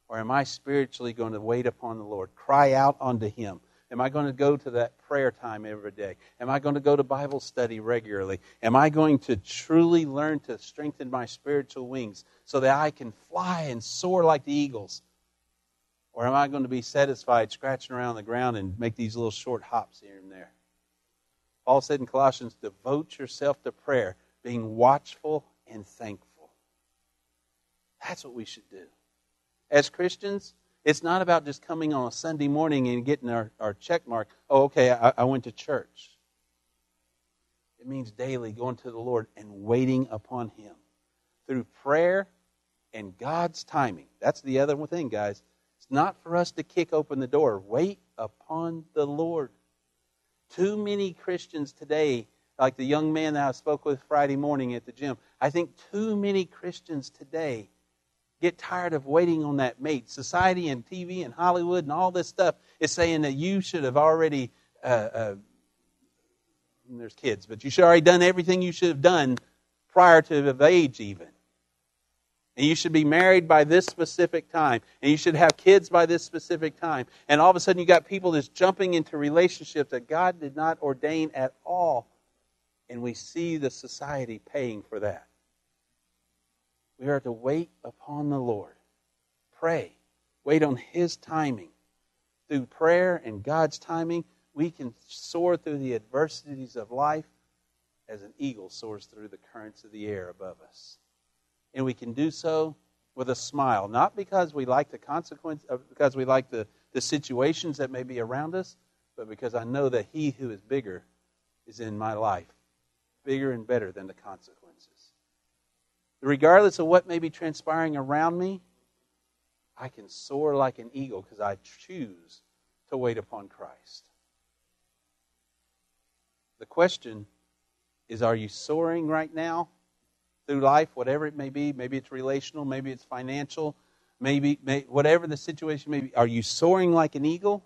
Or am I spiritually going to wait upon the Lord, cry out unto Him, Am I going to go to that prayer time every day? Am I going to go to Bible study regularly? Am I going to truly learn to strengthen my spiritual wings so that I can fly and soar like the eagles? Or am I going to be satisfied scratching around the ground and make these little short hops here and there? Paul said in Colossians, devote yourself to prayer, being watchful and thankful. That's what we should do. as Christians, it's not about just coming on a Sunday morning and getting our, our check mark. Oh, okay, I, I went to church. It means daily going to the Lord and waiting upon Him through prayer and God's timing. That's the other thing, guys. It's not for us to kick open the door. Wait upon the Lord. Too many Christians today, like the young man that I spoke with Friday morning at the gym, I think too many Christians today get tired of waiting on that mate. Society and TV and Hollywood and all this stuff is saying that you should have already, uh, uh, there's kids, but you should have already done everything you should have done prior to of age even. And you should be married by this specific time. And you should have kids by this specific time. And all of a sudden, you got people just jumping into relationships that God did not ordain at all. And we see the society paying for that. We are to wait upon the Lord. Pray. Wait on His timing. Through prayer and God's timing, we can soar through the adversities of life as an eagle soars through the currents of the air above us and we can do so with a smile, not because we like the consequence, uh, because we like the, the situations that may be around us, but because I know that He who is bigger is in my life, bigger and better than the consequences. Regardless of what may be transpiring around me, I can soar like an eagle because I choose to wait upon Christ. The question is are you soaring right now through life, whatever it may be. Maybe it's relational, maybe it's financial, maybe may, whatever the situation may be. Are you soaring like an eagle?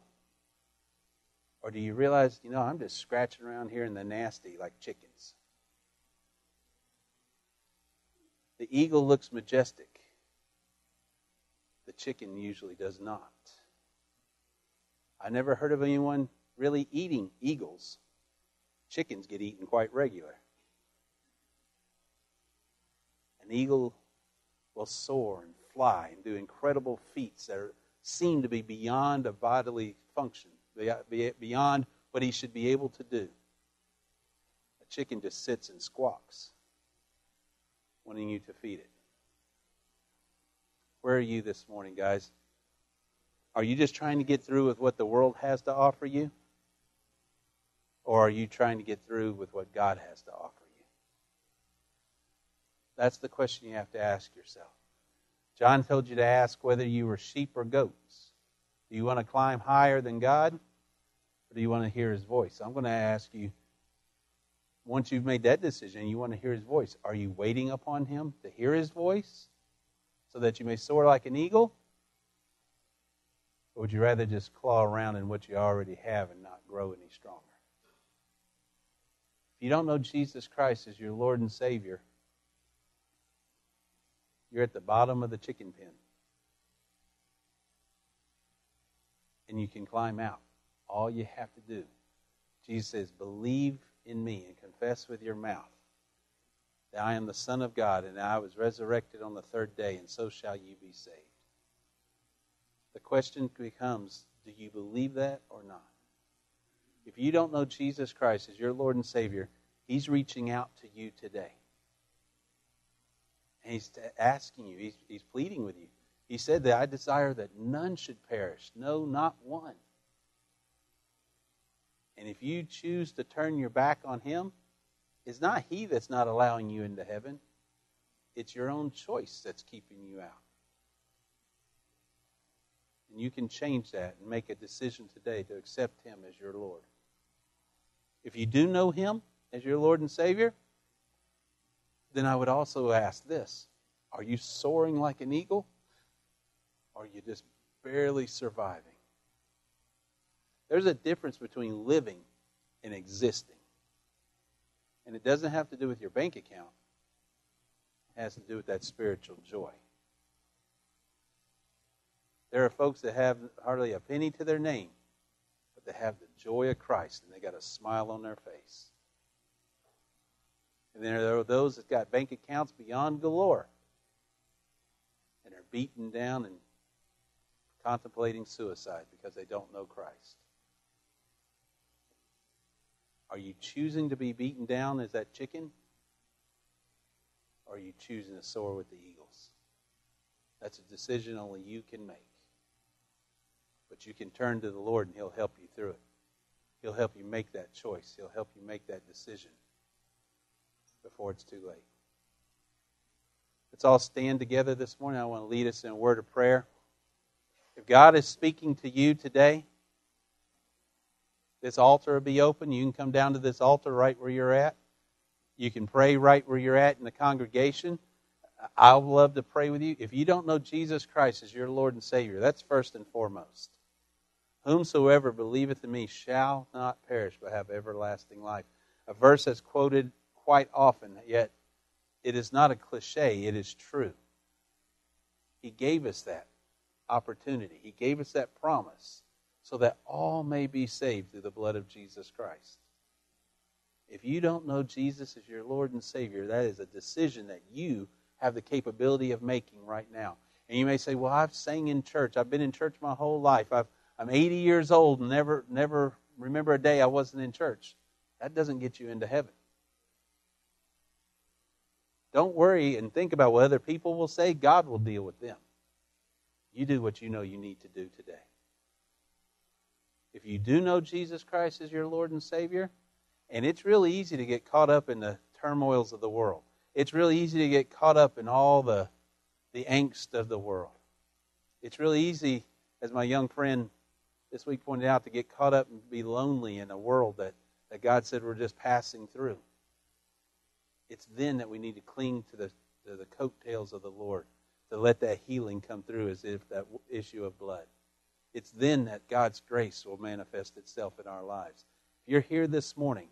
Or do you realize, you know, I'm just scratching around here in the nasty like chickens? The eagle looks majestic. The chicken usually does not. I never heard of anyone really eating eagles. Chickens get eaten quite regular. An eagle will soar and fly and do incredible feats that are, seem to be beyond a bodily function, beyond what he should be able to do. A chicken just sits and squawks, wanting you to feed it. Where are you this morning, guys? Are you just trying to get through with what the world has to offer you? Or are you trying to get through with what God has to offer? You? That's the question you have to ask yourself. John told you to ask whether you were sheep or goats. Do you want to climb higher than God? Or do you want to hear his voice? I'm going to ask you once you've made that decision, you want to hear his voice. Are you waiting upon him to hear his voice so that you may soar like an eagle? Or would you rather just claw around in what you already have and not grow any stronger? If you don't know Jesus Christ as your Lord and Savior, you're at the bottom of the chicken pen. And you can climb out. All you have to do, Jesus says, believe in me and confess with your mouth that I am the Son of God and I was resurrected on the third day, and so shall you be saved. The question becomes do you believe that or not? If you don't know Jesus Christ as your Lord and Savior, He's reaching out to you today. And he's asking you, he's, he's pleading with you. He said that I desire that none should perish, no, not one. And if you choose to turn your back on him, it's not he that's not allowing you into heaven. It's your own choice that's keeping you out. And you can change that and make a decision today to accept him as your Lord. If you do know him as your Lord and Savior, then I would also ask this Are you soaring like an eagle? Or are you just barely surviving? There's a difference between living and existing. And it doesn't have to do with your bank account, it has to do with that spiritual joy. There are folks that have hardly a penny to their name, but they have the joy of Christ and they got a smile on their face. And then there are those that got bank accounts beyond galore and are beaten down and contemplating suicide because they don't know Christ. Are you choosing to be beaten down as that chicken? Or are you choosing to soar with the eagles? That's a decision only you can make. But you can turn to the Lord and He'll help you through it. He'll help you make that choice. He'll help you make that decision before it's too late. Let's all stand together this morning. I want to lead us in a word of prayer. If God is speaking to you today, this altar will be open. You can come down to this altar right where you're at. You can pray right where you're at in the congregation. I would love to pray with you. If you don't know Jesus Christ as your Lord and Savior, that's first and foremost. Whomsoever believeth in me shall not perish but have everlasting life. A verse that's quoted quite often, yet it is not a cliche, it is true. He gave us that opportunity, He gave us that promise so that all may be saved through the blood of Jesus Christ. If you don't know Jesus as your Lord and Savior, that is a decision that you have the capability of making right now. And you may say, "Well, I've sang in church. I've been in church my whole life. i am 80 years old and never never remember a day I wasn't in church." That doesn't get you into heaven. Don't worry and think about what other people will say. God will deal with them. You do what you know you need to do today. If you do know Jesus Christ as your Lord and Savior, and it's really easy to get caught up in the turmoils of the world. It's really easy to get caught up in all the, the angst of the world. It's really easy, as my young friend this week pointed out, to get caught up and be lonely in a world that, that God said we're just passing through. It's then that we need to cling to the, to the coattails of the Lord to let that healing come through as if that issue of blood. It's then that God's grace will manifest itself in our lives. If you're here this morning,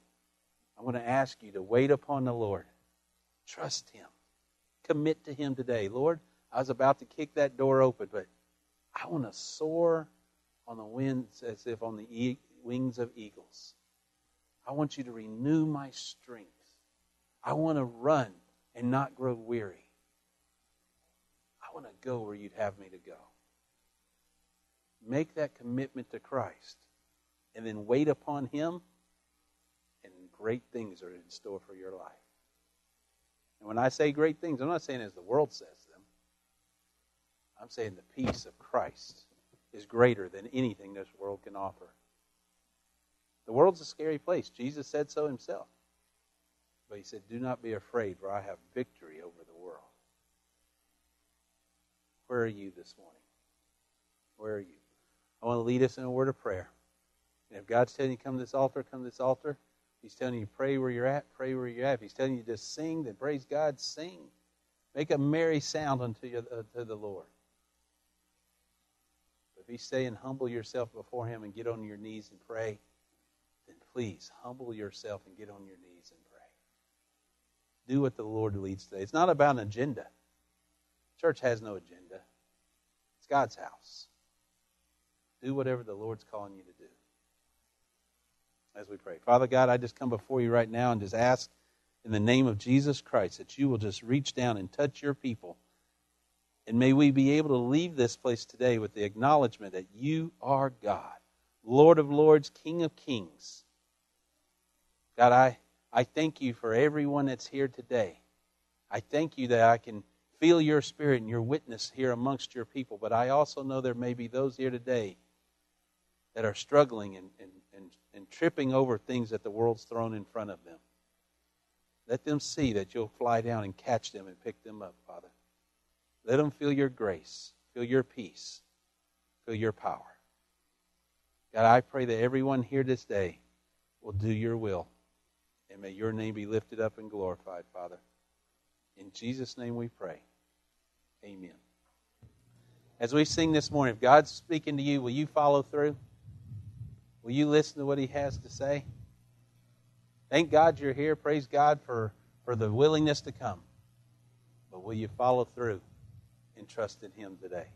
I want to ask you to wait upon the Lord. Trust Him. Commit to Him today. Lord, I was about to kick that door open, but I want to soar on the winds as if on the e- wings of eagles. I want you to renew my strength. I want to run and not grow weary. I want to go where you'd have me to go. Make that commitment to Christ and then wait upon Him, and great things are in store for your life. And when I say great things, I'm not saying as the world says them. I'm saying the peace of Christ is greater than anything this world can offer. The world's a scary place. Jesus said so himself. But he said, Do not be afraid, for I have victory over the world. Where are you this morning? Where are you? I want to lead us in a word of prayer. And if God's telling you come to this altar, come to this altar. He's telling you pray where you're at, pray where you're at. If He's telling you to sing, then praise God, sing. Make a merry sound unto you, uh, to the Lord. But if He's saying humble yourself before Him and get on your knees and pray, then please humble yourself and get on your knees and pray. do what the Lord leads today. It's not about an agenda. Church has no agenda. It's God's house. Do whatever the Lord's calling you to do. As we pray. Father God, I just come before you right now and just ask in the name of Jesus Christ that you will just reach down and touch your people. And may we be able to leave this place today with the acknowledgement that you are God, Lord of lords, King of kings. God, I I thank you for everyone that's here today. I thank you that I can feel your spirit and your witness here amongst your people. But I also know there may be those here today that are struggling and, and, and, and tripping over things that the world's thrown in front of them. Let them see that you'll fly down and catch them and pick them up, Father. Let them feel your grace, feel your peace, feel your power. God, I pray that everyone here this day will do your will. And may your name be lifted up and glorified, Father. In Jesus' name we pray. Amen. As we sing this morning, if God's speaking to you, will you follow through? Will you listen to what He has to say? Thank God you're here. Praise God for, for the willingness to come. But will you follow through and trust in Him today?